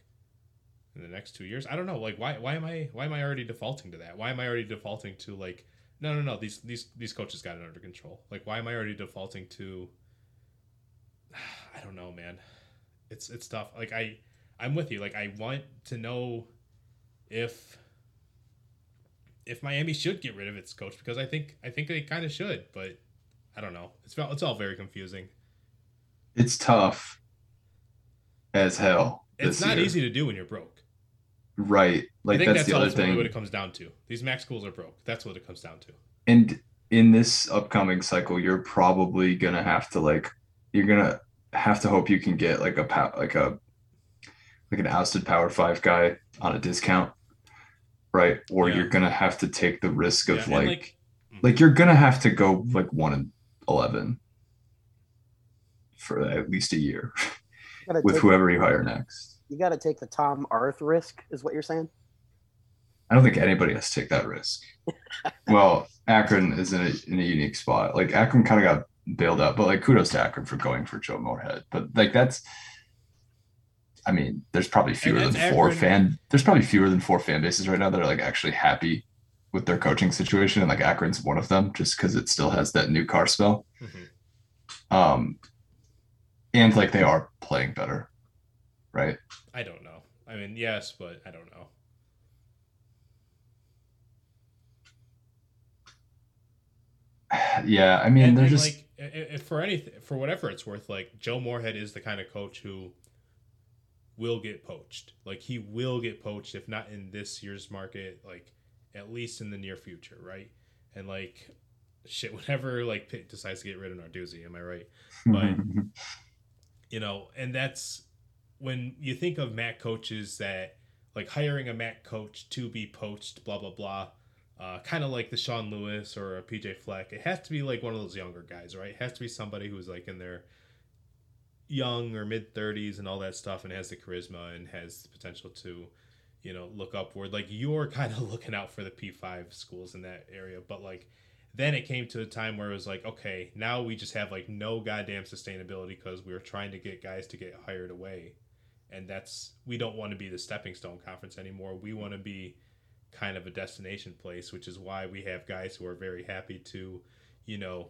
in the next two years. I don't know. Like why why am I why am I already defaulting to that? Why am I already defaulting to like no no no these these these coaches got it under control. Like why am I already defaulting to <sighs> I don't know, man. It's it's tough. Like I I'm with you. Like I want to know if if Miami should get rid of its coach because I think I think they kind of should, but I don't know. It's it's all very confusing. It's tough as hell. It's not year. easy to do when you're broke. Right. Like that's, that's the other thing. What it comes down to. These max schools are broke. That's what it comes down to. And in this upcoming cycle, you're probably gonna have to like, you're gonna have to hope you can get like a like a like an ousted Power Five guy on a discount, right? Or yeah. you're gonna have to take the risk of yeah, like, like, mm. like you're gonna have to go like one and eleven for at least a year with whoever you hire next you got to take the Tom Arth risk, is what you're saying? I don't think anybody has to take that risk. <laughs> well, Akron is in a, in a unique spot. Like Akron kind of got bailed out, but like kudos to Akron for going for Joe Moorhead. But like that's, I mean, there's probably fewer than Akron. four fan. There's probably fewer than four fan bases right now that are like actually happy with their coaching situation, and like Akron's one of them, just because it still has that new car smell. Mm-hmm. Um, and like they are playing better right? I don't know. I mean, yes, but I don't know. Yeah, I mean, and, they're and, just like i- i- for anything for whatever it's worth. Like Joe Moorhead is the kind of coach who will get poached. Like he will get poached if not in this year's market, like at least in the near future, right? And like shit, <laughs> whenever like Pitt decides to get rid of Narduzzi, am I right? but- <laughs> you know, and that's when you think of Mac coaches that like hiring a Mac coach to be poached, blah blah blah. Uh, kind of like the Sean Lewis or a PJ Fleck. It has to be like one of those younger guys, right? It has to be somebody who's like in their young or mid 30s and all that stuff and has the charisma and has the potential to, you know, look upward. Like you're <laughs> kind of looking out for the P5 schools in that area, but like then it came to a time where it was like, okay, now we just have like no goddamn sustainability because we were trying to get guys to get hired away. And that's, we don't want to be the stepping stone conference anymore. We want to be kind of a destination place, which is why we have guys who are very happy to, you know,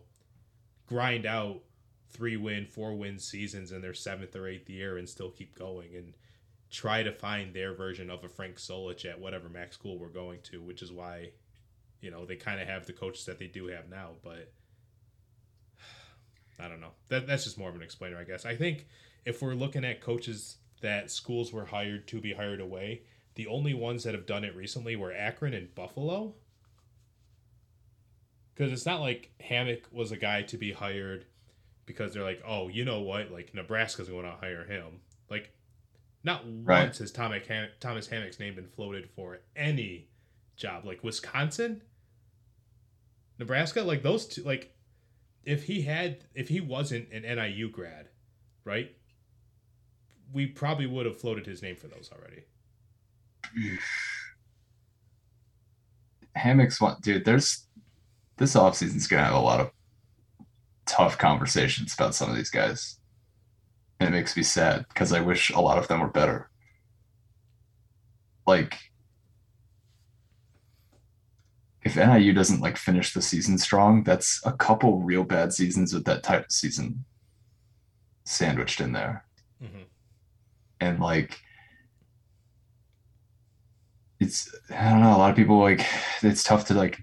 grind out three win, four win seasons in their seventh or eighth year and still keep going and try to find their version of a Frank Solich at whatever max school we're going to, which is why you know they kind of have the coaches that they do have now but <sighs> i don't know that, that's just more of an explainer i guess i think if we're looking at coaches that schools were hired to be hired away the only ones that have done it recently were akron and buffalo because it's not like hammock was a guy to be hired because they're like oh you know what like nebraska's going to hire him like not Right. once has Thomas, Ham- Thomas Hammock's name been floated for any job. Like Wisconsin, Nebraska, like those two, like if he had, if he wasn't an NIU grad, right? We probably would have floated his name for those already. Hammocks one dude, there's this offseason's gonna have a lot of tough conversations about some of these guys. And it makes me sad because I wish a lot of them were better. Like if NIU doesn't like finish the season strong, that's a couple real bad seasons with that type of season sandwiched in there. Mm-hmm. And like it's i don't know a lot of people like it's tough to like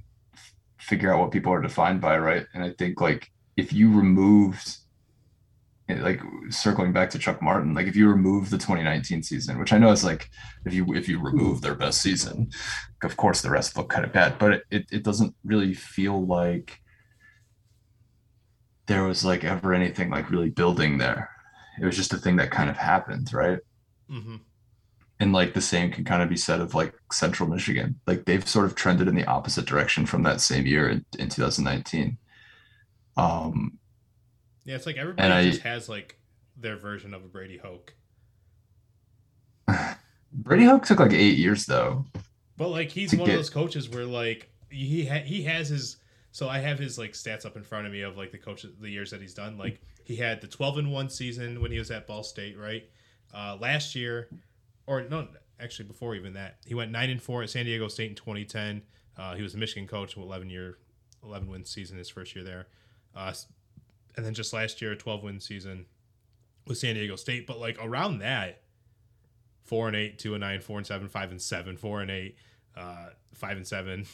figure out what people are defined by right? And i think like if you removed eh, like circling back to chuck martin like if you remove the 2019 season which i know is like if you if you remove their best season of course the rest look kind of bad but it, it, it doesn't really feel like there was like ever anything like really building there. It was just a thing that kind of happened right Mm-hmm. and like the same can kind of be said of like central michigan like they've sort of trended in the opposite direction from that same year in, in 2019 um Yeah, it's like everybody And I- just has like their version of a Brady Hoke. <sighs> brady hoke took like eight years though But like he's one get- of those coaches where like he ha- he has his so I have his like stats up in front of me of like the coaches the years that he's done. Like he had the 12 and 1 season when he was at Ball State, right? Uh last year or no actually before even that. He went 9 and 4 at San Diego State in 2010. Uh he was a Michigan coach 11 year 11 win season his first year there. Uh and then just last year a 12 win season with San Diego State, but like around that 4 and 8, 2 and 9, 4 and 7, 5 and 7, 4 and 8 uh, five and seven,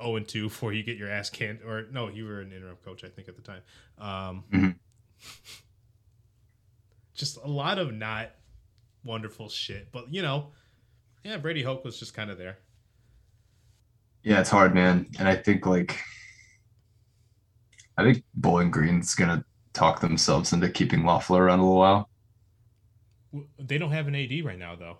0 <laughs> and two before you get your ass canned. Or no, you were an interim coach, I think, at the time. Um, Mhm. <laughs> Just a lot of not wonderful shit, but you know, yeah, Brady Hoke was just kind of there. yeah it's hard man. And i think like i think bowling green's gonna talk themselves into keeping Loeffler around a little while. They don't have an AD right now, though.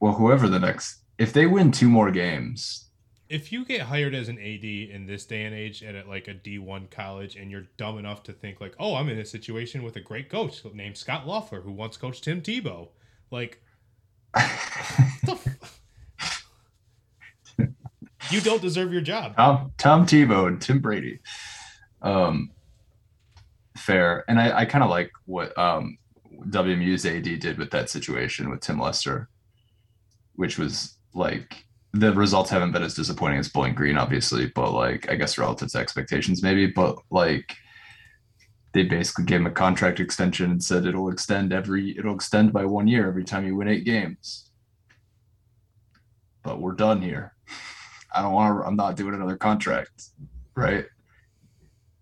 well whoever the next if they win two more games. If you get hired as an AD in this day and age at like a D1 college and you're dumb enough to think like, oh, I'm in a situation with a great coach named Scot Loeffler who once coached Tim Tebow, like, <laughs> the f- you don't deserve your job. Tom Tom Tebow and Tim Brady. Um, fair, and I, I kind of like what um, WMU's AD did with that situation with Tim Lester, which was like the results haven't been as disappointing as Bowling Green, obviously, but like I guess relative to expectations, maybe. But like they basically gave him a contract extension and said it'll extend every it'll extend by one year every time you win eight games. But we're done here. I don't want to. I'm not doing another contract, right?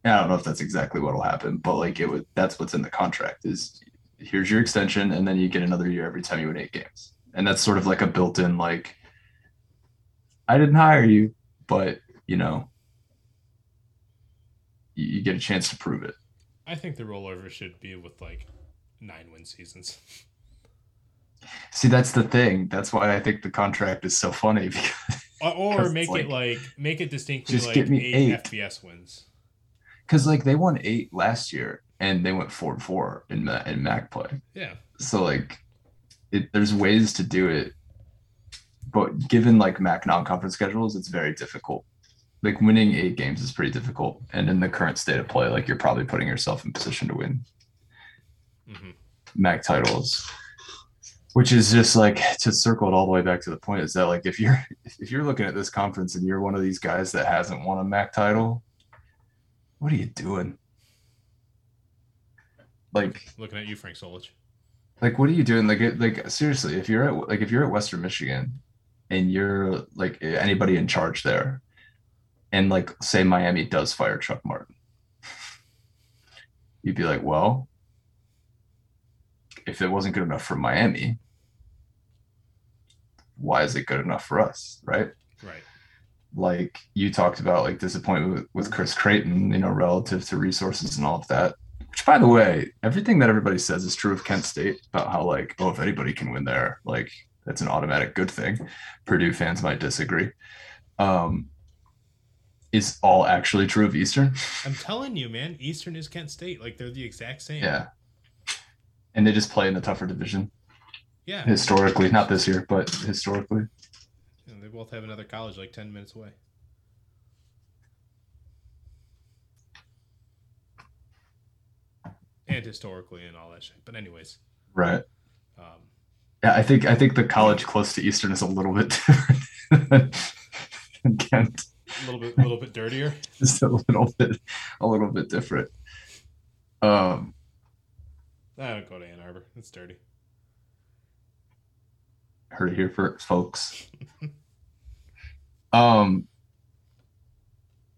And I don't know if that's exactly what'll happen, but like it would. That's what's in the contract is here's your extension, and then you get another year every time you win eight games, and that's sort of like a built-in like. I didn't hire you, but you know, you, you get a chance to prove it. I think the rollover should be with like nine win seasons. See, that's the thing. That's why I think the contract is so funny <laughs> because Or, make it's it like make it distinctly just like give me eight, eight. FBS wins. because like they won eight last year and they went four and four in Ma- in Mac play. Yeah. So like, it there's ways to do it, but given like Mac non-conference schedules, it's very difficult. Like winning eight games is pretty difficult, and in the current state of play, like you're probably putting yourself in position to win hmm MAC titles. Which is just like to circle it all the way back to the point is that like if you're if you're looking at this conference and you're one of these guys that hasn't won a MAC title, what are you doing? Like Looking at you, Frank Solich. like what are you doing? Like it, like seriously, if you're at like if you're at Western Michigan and you're like anybody in charge there, and like say Miami does fire Chuck Martin, you'd be like, well, if it wasn't good enough for Miami, why is it good enough for us, right? Right. Like you talked about, like disappointment with, with Chris Creighton, you know, relative to resources and all of that. Which, by the way, everything that everybody says is true of Kent State about how, like, oh, if anybody can win there, like, that's an automatic good thing. Purdue fans might disagree. Um, is all actually true of Eastern? I'm telling you, man, Eastern is Kent State. Like they're the exact same. Yeah. And they just play in the tougher division Yeah. historically, not this year, but historically. And they both have another college like 10 minutes away. And historically and all that shit. But anyways, Right. um, Yeah, I think I think the college close to Eastern is a little bit <laughs> different than- than Kent. A little bit, a little bit dirtier. <laughs> Just a little bit, a little bit different. Um, I don't go to Ann Arbor. It's dirty. heard it here first, folks. <laughs> um,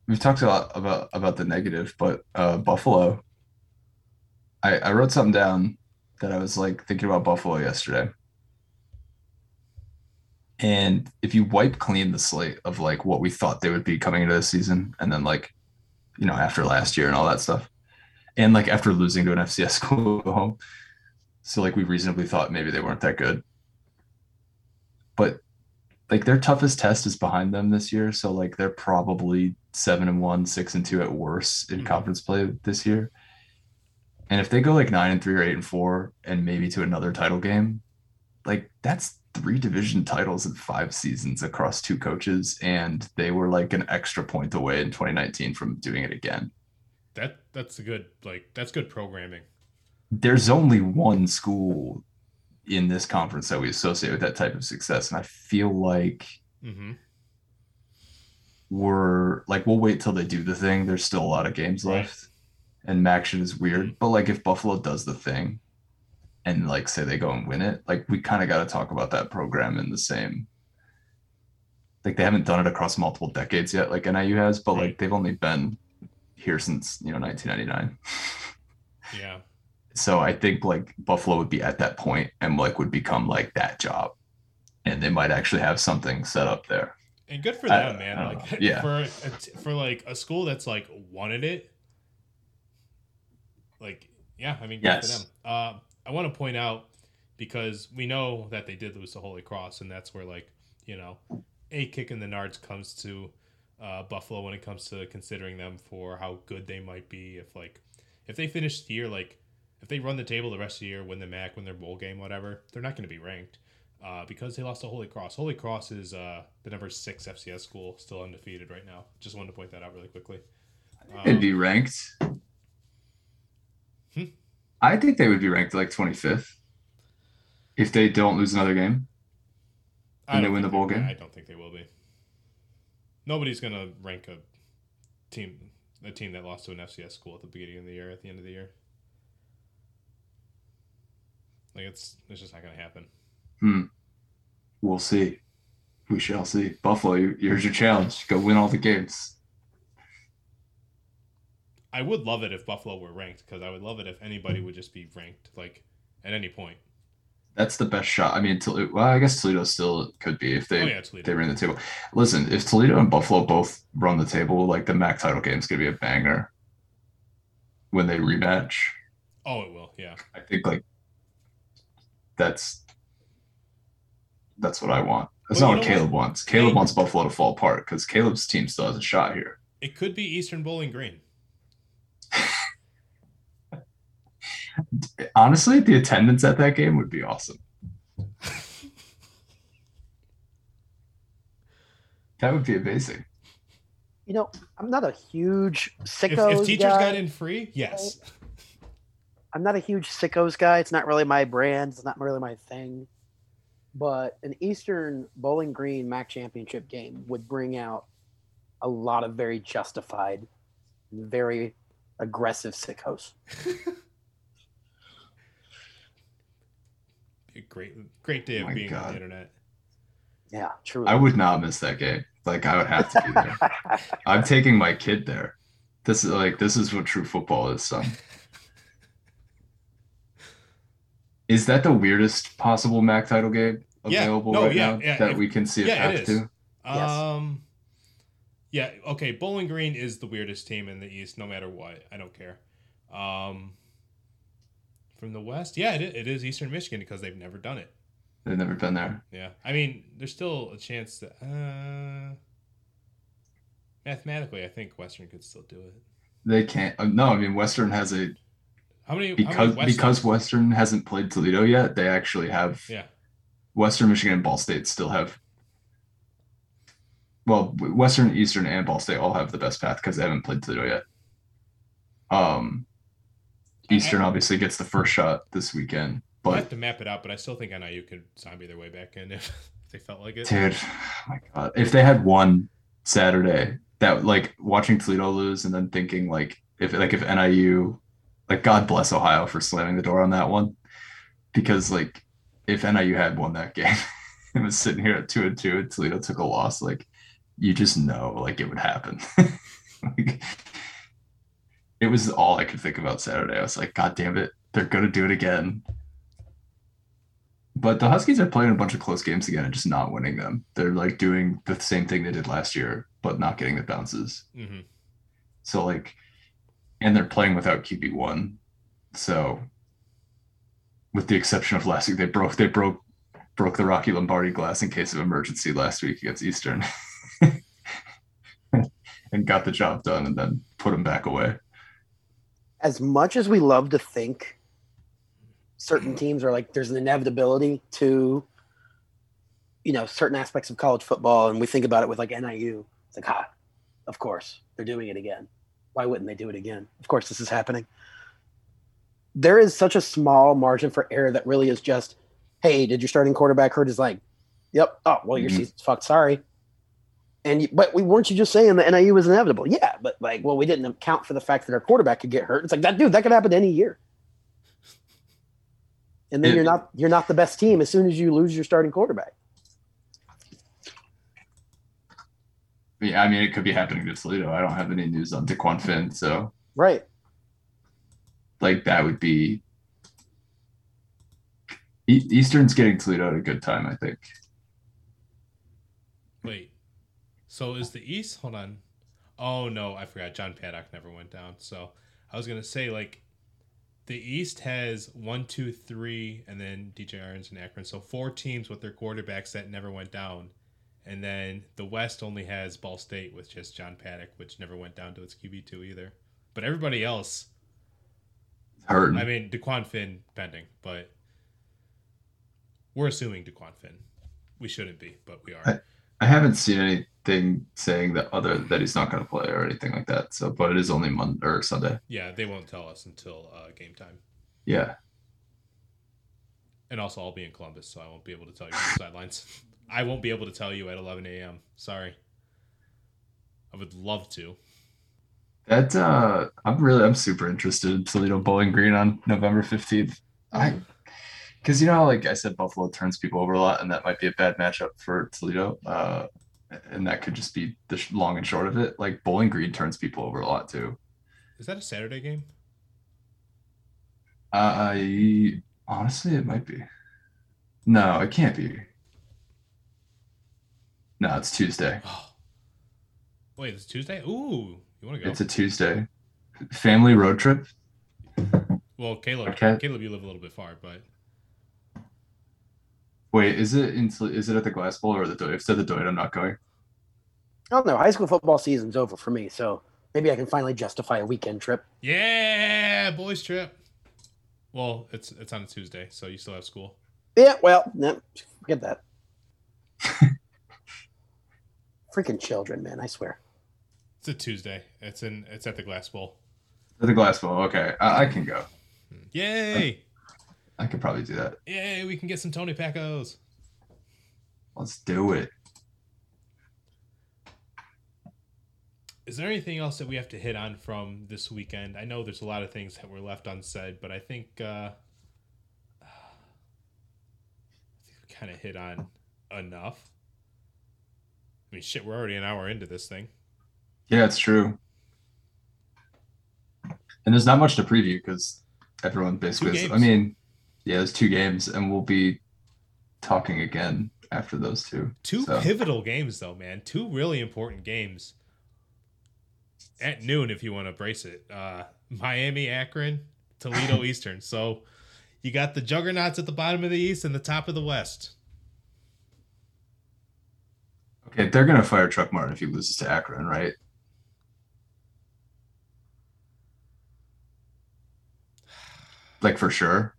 we've talked a lot about about the negative, but uh, Buffalo. I I wrote something down that I was like thinking about Buffalo yesterday. And if you wipe clean the slate of like what we thought they would be coming into the season, and then like, you know, after last year and all that stuff, and like after losing to an FCS school <laughs> at home, so like we reasonably thought maybe they weren't that good but like their toughest test is behind them this year. So like they're probably seven and one, six and two at worst in Mhm. conference play this year. And if they go like nine and three or eight and four and maybe to another title game, like that's three division titles in five seasons across two coaches. And they were like an extra point away in 2019 from doing it again. That that's a good like that's good programming. There's only one school in this conference that we associate with that type of success. And I feel like Mm-hmm. we're like we'll wait till they do the thing. There's still a lot of games Right. left, and Maction is weird. Mhm. But like if Buffalo does the thing, and like say they go and win it, like we kind of got to talk about that program in the same. Like they haven't done it across multiple decades yet, like NIU has, but like they've only been here since you know 1999. Yeah. So I think like Buffalo would be at that point and like would become like that job, and they might actually have something set up there. And good for I- them, man. I Like know. <laughs> Yeah. for a t- for like a school that's like wanted it. Like yeah, I mean good Yes. for them. Uh, I want to point out because we know that they did lose the Holy Cross, and that's where like you know a kick in the nards comes to uh, Buffalo when it comes to considering them for how good they might be if like if they finish the year like if they run the table the rest of the year, win the MAC, win their bowl game, whatever, they're not going to be ranked uh, because they lost to Holy Cross. Holy Cross is uh, the number six FCS school, still undefeated right now. Just wanted to point that out really quickly. Um, be ranked. Hmm. I think they would be ranked like 25th if they don't lose another game. And they win the bowl game? I don't think they will be. Nobody's going to rank a team a team that lost to an FCS school at the beginning of the year, at the end of the year. Like it's it's just not gonna happen. Hmm. We'll see. We shall see. Buffalo, here's your challenge. Go win all the games. I would love it if Buffalo were ranked because I would love it if anybody would just be ranked like at any point. That's the best shot. I mean, well, I guess Toledo still could be if they oh yeah, they ran the table. Listen, if Toledo and Buffalo both run the table, like the MAC title game is gonna be a banger when they rematch. Oh, it will. Yeah. I think like that's that's what I want. That's Well, not what Caleb wants. Caleb wants Buffalo to fall apart because Caleb's team still has a shot here. It could be Eastern Bowling Green. Honestly, the attendance at that game would be awesome. That would be amazing. You know, I'm not a huge If, sickos if teachers guy. got in free, yes. I'm not a huge sickos guy. It's not really my brand. It's not really my thing. But an Eastern Bowling Green MAC championship game would bring out a lot of very justified, very aggressive sickos. <laughs> a great great day Oh of my being on the internet. Yeah, true. I would not miss that game. Like I would have to be there. <laughs> I'm taking my kid there. This is like this is what true football is, son. Is that the weirdest possible MAC title game Yeah, available no, right yeah, now yeah, that it- we can see a yeah, path is. to? Yes. Um, yeah, okay. Bowling Green is the weirdest team in the East, no matter what. I don't care. Um, from the West, yeah, it it is Eastern Michigan because they've never done it. They've never been there. Yeah, I mean, there's still a chance that uh, mathematically, I think Western could still do it. They can't. uh, No, I mean Western has a How many? how because many because Western hasn't played Toledo yet. They actually have yeah, Western Michigan and Ball State still have. Well, Western, Eastern, and Ball State all have the best path because they haven't played Toledo yet. Um, Eastern obviously gets the first shot this weekend, I but have to map it out, but I still think NIU could zombie their way back in <laughs> if they felt like it. dude, oh <sighs> my god, if they had one Saturday that like watching Toledo lose and then thinking like if like if NIU, like God bless Ohio for slamming the door on that one, because like if NIU had won that <laughs> game and was sitting here at two and two and Toledo took a loss, like you just know like it would happen. <laughs> like, it was all I could think about Saturday. I was like, God damn it, they're gonna do it again. But the Huskies are playing a bunch of close games again and just not winning them. They're like doing the same thing they did last year, but not getting the bounces. hmm So like, and they're playing without QB one. So, with the exception of last week, they broke they broke broke the Rocky Lombardi glass in case of emergency last week against Eastern, <laughs> and got the job done, and then put them back away. As much as we love to think certain teams are like there's an inevitability to you know certain aspects of college football and we think about it with like NIU it's like ha of course they're doing it again. Why wouldn't they do it again? Of course this is happening. There is such a small margin for error that really is just hey did your starting quarterback hurt is like yep. Oh well your Mhm. season's fucked. Sorry and you, but we weren't you just saying that NIU was inevitable? Yeah, but like, well, we didn't account for the fact that our quarterback could get hurt. It's like that dude that could happen any year. And then It- you're not you're not the best team as soon as you lose your starting quarterback. Yeah, I mean, it could be happening to Toledo. I don't have any news on Dequan Finn, so Right. like that would be E- Eastern's getting Toledo at a good time, I think. Wait. So is the East? Hold on. Oh no, I forgot. John Paddock never went down. So I was gonna say like, the East has one, two, three, and then DJ Irons and Akron. So four teams with their quarterbacks that never went down, and then the West only has Ball State with just John Paddock, which never went down to its QB two either. But everybody else, Hurting. I mean, Dequan Finn pending, but we're assuming Dequan Finn. We shouldn't be, but we are. I haven't seen anything saying that other that he's not going to play or anything like that. So, but it is only Monday or Sunday. Yeah, they won't tell us until uh, game time. Yeah, And also, I'll be in Columbus, so I won't be able to tell you from the <laughs> sidelines. I won't be able to tell you at 11 a.m. Sorry. I would love to. That uh, I'm really I'm super interested in Toledo Bowling Green on November 15th. I because you know, like I said, Buffalo turns people over a lot, and that might be a bad matchup for Toledo. Uh, and that could just be the sh- long and short of it. Like Bowling Green turns people over a lot too. Is that a Saturday game? Uh, I honestly, it might be. No, it can't be. No, it's Tuesday. Oh. <gasps> Wait, it's Tuesday? Ooh, you want to go? It's a Tuesday. Family road trip. well, Caleb, Okay. Caleb, you live a little bit far, but Wait, is it in, is it at the Glass Bowl or the Doyt? If it's at the Doyt, I'm not going. I don't know. High school football season's over for me, so maybe I can finally justify a weekend trip. yeah, boys trip. Well, it's it's on a Tuesday, so you still have school. Yeah, well, no, forget that. <laughs> Freaking children, man! I swear. It's a Tuesday. It's in it's at the Glass Bowl. At the Glass Bowl. Okay, I, I can go. Hmm. Yay! I could probably do that. Yay! We can get some Tony Packo's. Let's do it. Is there anything else that we have to hit on from this weekend? I know there's a lot of things that were left unsaid, but I think uh, <sighs> I think we kind of hit on enough. I mean, shit, we're already an hour into this thing. Yeah, it's true. And there's not much to preview because everyone basically. Is, I mean, yeah, there's two games, and we'll be talking again after those two. Two So, pivotal games, though, man. Two really important games at noon, if you want to brace it. Uh, Miami, Akron, Toledo, <laughs> Eastern. So you got the juggernauts at the bottom of the East and the top of the West. okay, they're gonna fire Chuck Martin if he loses to Akron, right? Like for sure.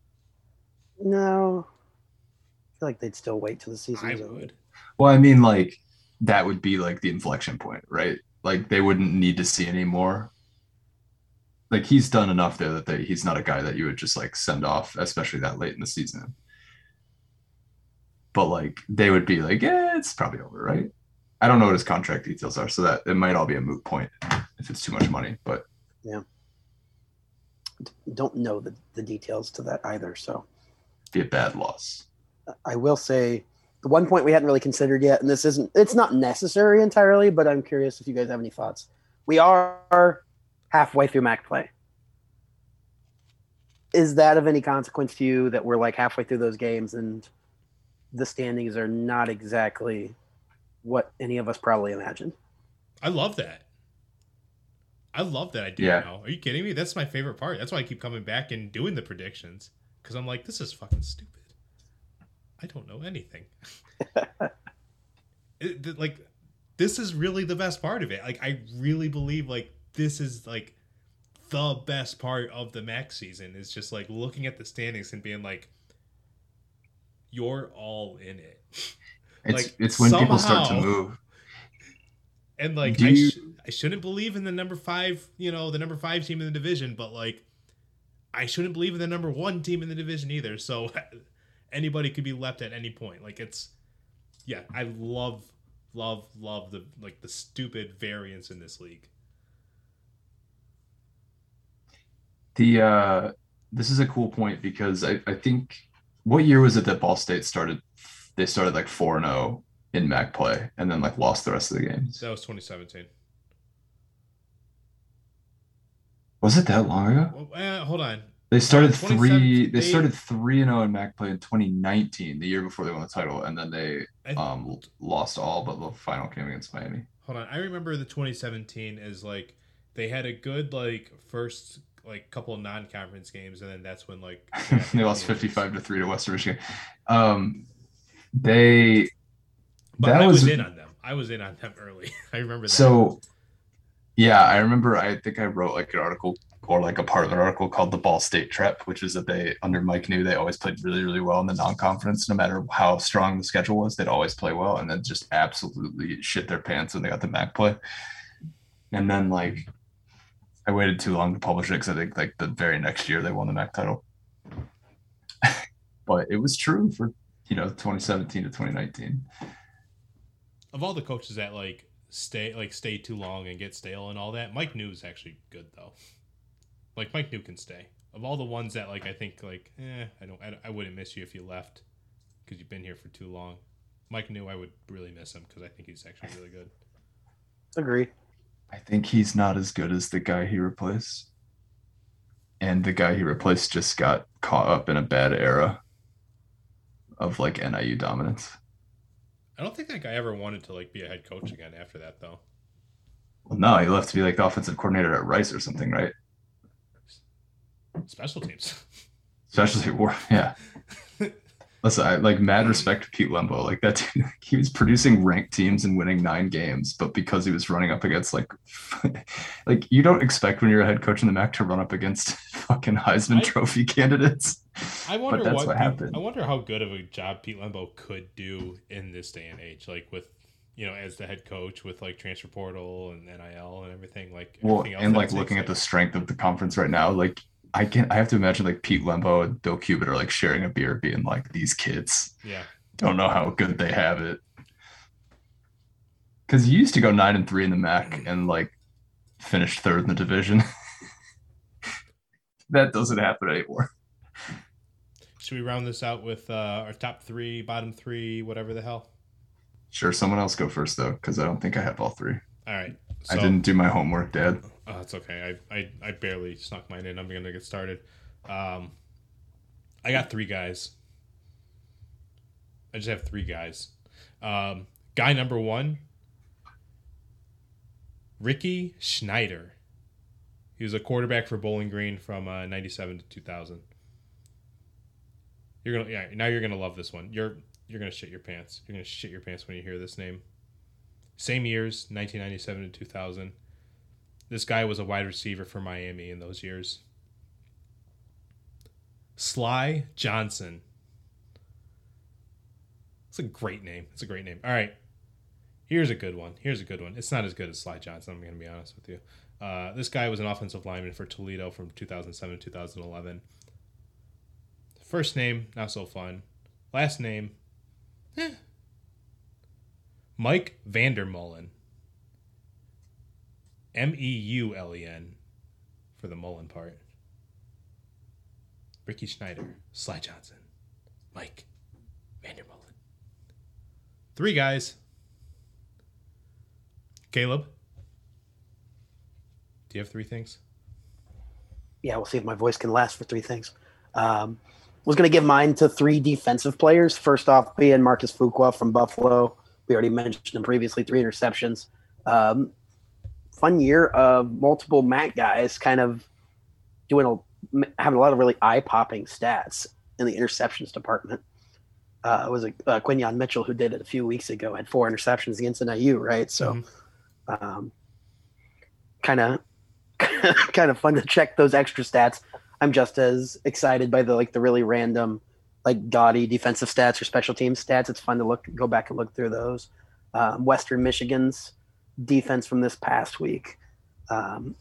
No, I feel like they'd still wait till the season. I over. would. Well, I mean, like that would be like the inflection point, right? Like they wouldn't need to see any more. Like he's done enough there that they, he's not a guy that you would just like send off, especially that late in the season. But like they would be like, yeah, it's probably over, right? I don't know what his contract details are, so that it might all be a moot point if it's too much money. But yeah, Don't know the, the details to that either. So be a bad loss. I will say the one point we hadn't really considered yet, and this isn't it's not necessary entirely, but I'm curious if you guys have any thoughts. We are halfway through Mac play. Is that of any consequence to you that we're like halfway through those games and the standings are not exactly what any of us probably imagined? I love that. I love that idea Yeah. now. Are you kidding me? That's my favorite part. That's why I keep coming back and doing the predictions because I'm like, this is fucking stupid. I don't know anything. <laughs> It- like, this is really the best part of it. Like, I really believe like this is like the best part of the max season is just like looking at the standings and being like, you're all in it. <laughs> It's Like, it's when people start to move. And like Do I, you- I shouldn't believe in the number five, you know, the number five team in the division, but like I shouldn't believe in the number one team in the division either. So <laughs> anybody could be left at any point. Like it's, yeah, I love, love, love the like the stupid variance in this league. The uh this is a cool point because I, I think what year was it that Ball State started they started like 4 and 0 in MAC play and then like lost the rest of the games. That was 2017. Was it that long ago? Eh, hold on. They started 2017 three they they- started 3 and 0 in MAC play in 2019, the year before they won the title and then they I, um lost all but the final game against Miami. hold on. I remember the 2017 is like they had a good like first like couple non-conference games, and then that's when like <laughs> they lost 55 to 3 to Western Michigan. Um they But that I was, was in on them. I was in on them early. <laughs> I remember that. So, yeah, I remember. I think I wrote like an article or like a part of an article called "The Ball State Trip," which is that they under Mike Neu they always played really, really well in the non-conference, no matter how strong the schedule was. They'd always play well, and then just absolutely shit their pants when they got the MAC play. And then like, I waited too long to publish it because I think like the very next year they won the MAC title. <laughs> but it was true for you know 2017 to 2019. of all the coaches that like stay like stay too long and get stale and all that. Mike Neu is actually good though. Like Mike Neu can stay. Of all the ones that like I think like eh I don't I, I wouldn't miss you if you left because you've been here for too long. Mike Neu I would really miss him because I think he's actually really good. Agree. I think he's not as good as the guy he replaced. And the guy he replaced just got caught up in a bad era of like NIU dominance. I don't think that guy ever wanted to like be a head coach again after that though. Well, no, he left to be like the offensive coordinator at Rice or something, right? Special teams. <laughs> Especially war, <laughs> yeah. <laughs> Listen, I like mad respect to Pete Lembo. Like that, <laughs> dude, he was producing ranked teams and winning nine games, but because he was running up against like, <laughs> like you don't expect when you're a head coach in the MAC to run up against <laughs> fucking Heisman I- Trophy candidates. I wonder that's what, what happened. I wonder how good of a job Pete Lembo could do in this day and age, like with you know as the head coach with like transfer portal and NIL and everything. Like Well, everything else and like looking at the strength of the conference right now, like I can I have to imagine like Pete Lembo and Bill Cubit are like sharing a beer, being like these kids yeah. don't know how good they have it. Because you used to go nine and three in the MAC and like finish third in the division. <laughs> that doesn't happen anymore. Should we round this out with uh, our top three, bottom three, whatever the hell? Sure, someone else go first though, because I don't think I have all three. All right. So, I didn't do my homework, Dad. Oh, it's okay. I, I I barely snuck mine in. I'm gonna get started. Um, I got three guys. I just have three guys. Um, guy number one, Ricky Schneider. He was a quarterback for Bowling Green from uh, '97 to 2000. You're gonna yeah. Now you're gonna love this one. You're you're gonna shit your pants. You're gonna shit your pants when you hear this name. Same years, 1997 to 2000. This guy was a wide receiver for Miami in those years. Sly Johnson. It's a great name. It's a great name. All right. Here's a good one. Here's a good one. It's not as good as Sly Johnson, I'm going to be honest with you. Uh, this guy was an offensive lineman for Toledo from 2007 to 2011. First name, not so fun. Last name, eh. Mike Vandermeulen. M E U L E N for the Mullen part. Ricky Schneider, Sly Johnson, Mike Vandermeulen. Three guys. Caleb, do you have three things? Yeah, we'll see if my voice can last for three things. Um, was going to give mine to three defensive players. First off, being Marcus Fuqua from Buffalo. We already mentioned him previously, three interceptions. Um, fun year of multiple MAC guys kind of doing a having a lot of really eye popping stats in the interceptions department. Uh, it was a uh, Quinyon Mitchell who did it a few weeks ago, had four interceptions against NIU, right? So, kind of kind of fun to check those extra stats. I'm just as excited by the like the really random, like gaudy defensive stats or special team stats. It's fun to look go back and look through those. Um, Western Michigan's defense from this past week um,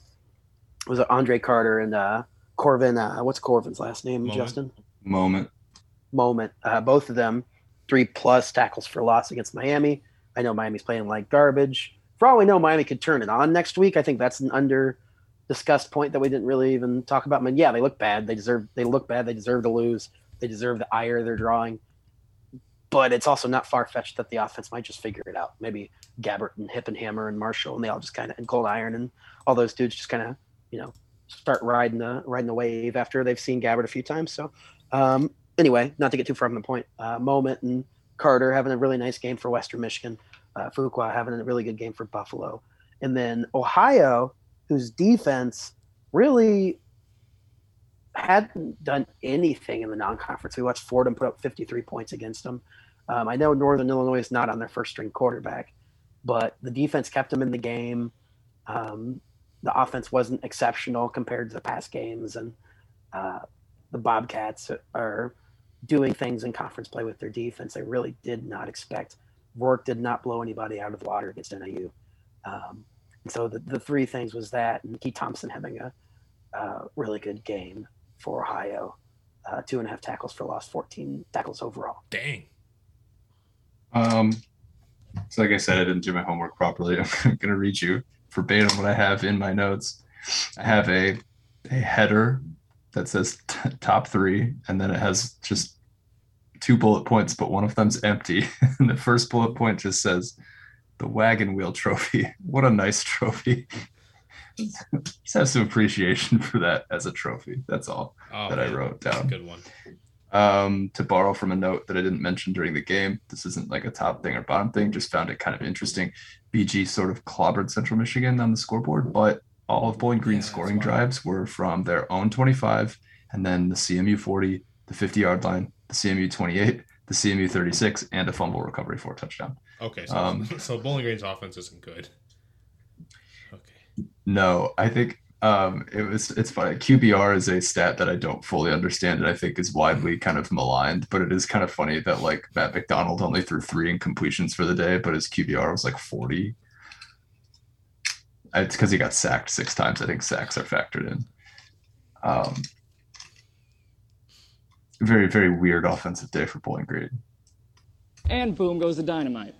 was it Andre Carter and uh, Corvin. Uh, what's Corvin's last name? Moment. Justin Moment. Moment. Uh, both of them three plus tackles for loss against Miami. I know Miami's playing like garbage. For all we know, Miami could turn it on next week. I think that's an under discussed point that we didn't really even talk about. I mean, yeah, they look bad. They deserve. They look bad. They deserve to lose. They deserve the ire they're drawing. But it's also not far fetched that the offense might just figure it out. Maybe Gabbert and Hippenhammer and Hammer and Marshall and they all just kind of and Cold Iron and all those dudes just kind of you know start riding the riding the wave after they've seen Gabbert a few times. So um, anyway, not to get too far from the point. Uh, Moment and Carter having a really nice game for Western Michigan. Uh, Fuqua having a really good game for Buffalo, and then Ohio, whose defense really hadn't done anything in the non-conference. We watched Fordham put up 53 points against them. Um, I know Northern Illinois is not on their first string quarterback, but the defense kept them in the game. Um, the offense wasn't exceptional compared to the past games, and uh, the Bobcats are doing things in conference play with their defense. They really did not expect. Rourke did not blow anybody out of the water against NIU. Um, and so the, the three things was that, and Keye Thompson having a uh, really good game for Ohio. Uh, two and a half tackles for loss, 14 tackles overall. Dang. Um, So, like I said, I didn't do my homework properly. <laughs> I'm going to read you verbatim what I have in my notes. I have a a header that says t- top three, and then it has just two bullet points, but one of them's empty. <laughs> and the first bullet point just says the wagon wheel trophy. <laughs> What a nice trophy. Just have some appreciation for that as a trophy. That's all Oh, that I wrote down. good one. Um, to borrow from a note that I didn't mention during the game, this isn't like a top thing or bottom thing, just found it kind of interesting. BG sort of clobbered Central Michigan on the scoreboard, but all of Bowling Green's that's scoring drives were from their own 25 and then the CMU 40, the 50 yard line, the CMU 28, the CMU 36, and a fumble recovery for a touchdown. Okay, so, Um, <laughs> so Bowling Green's offense isn't good. No, I think um, it was it's funny. QBR is a stat that I don't fully understand and I think is widely kind of maligned, but it is kind of funny that like Matt McDonald only threw three incompletions for the day, but his QBR was like 40. It's because he got sacked six times. I think sacks are factored in. Um, very, very weird offensive day for Bowling Green. And boom goes the dynamite.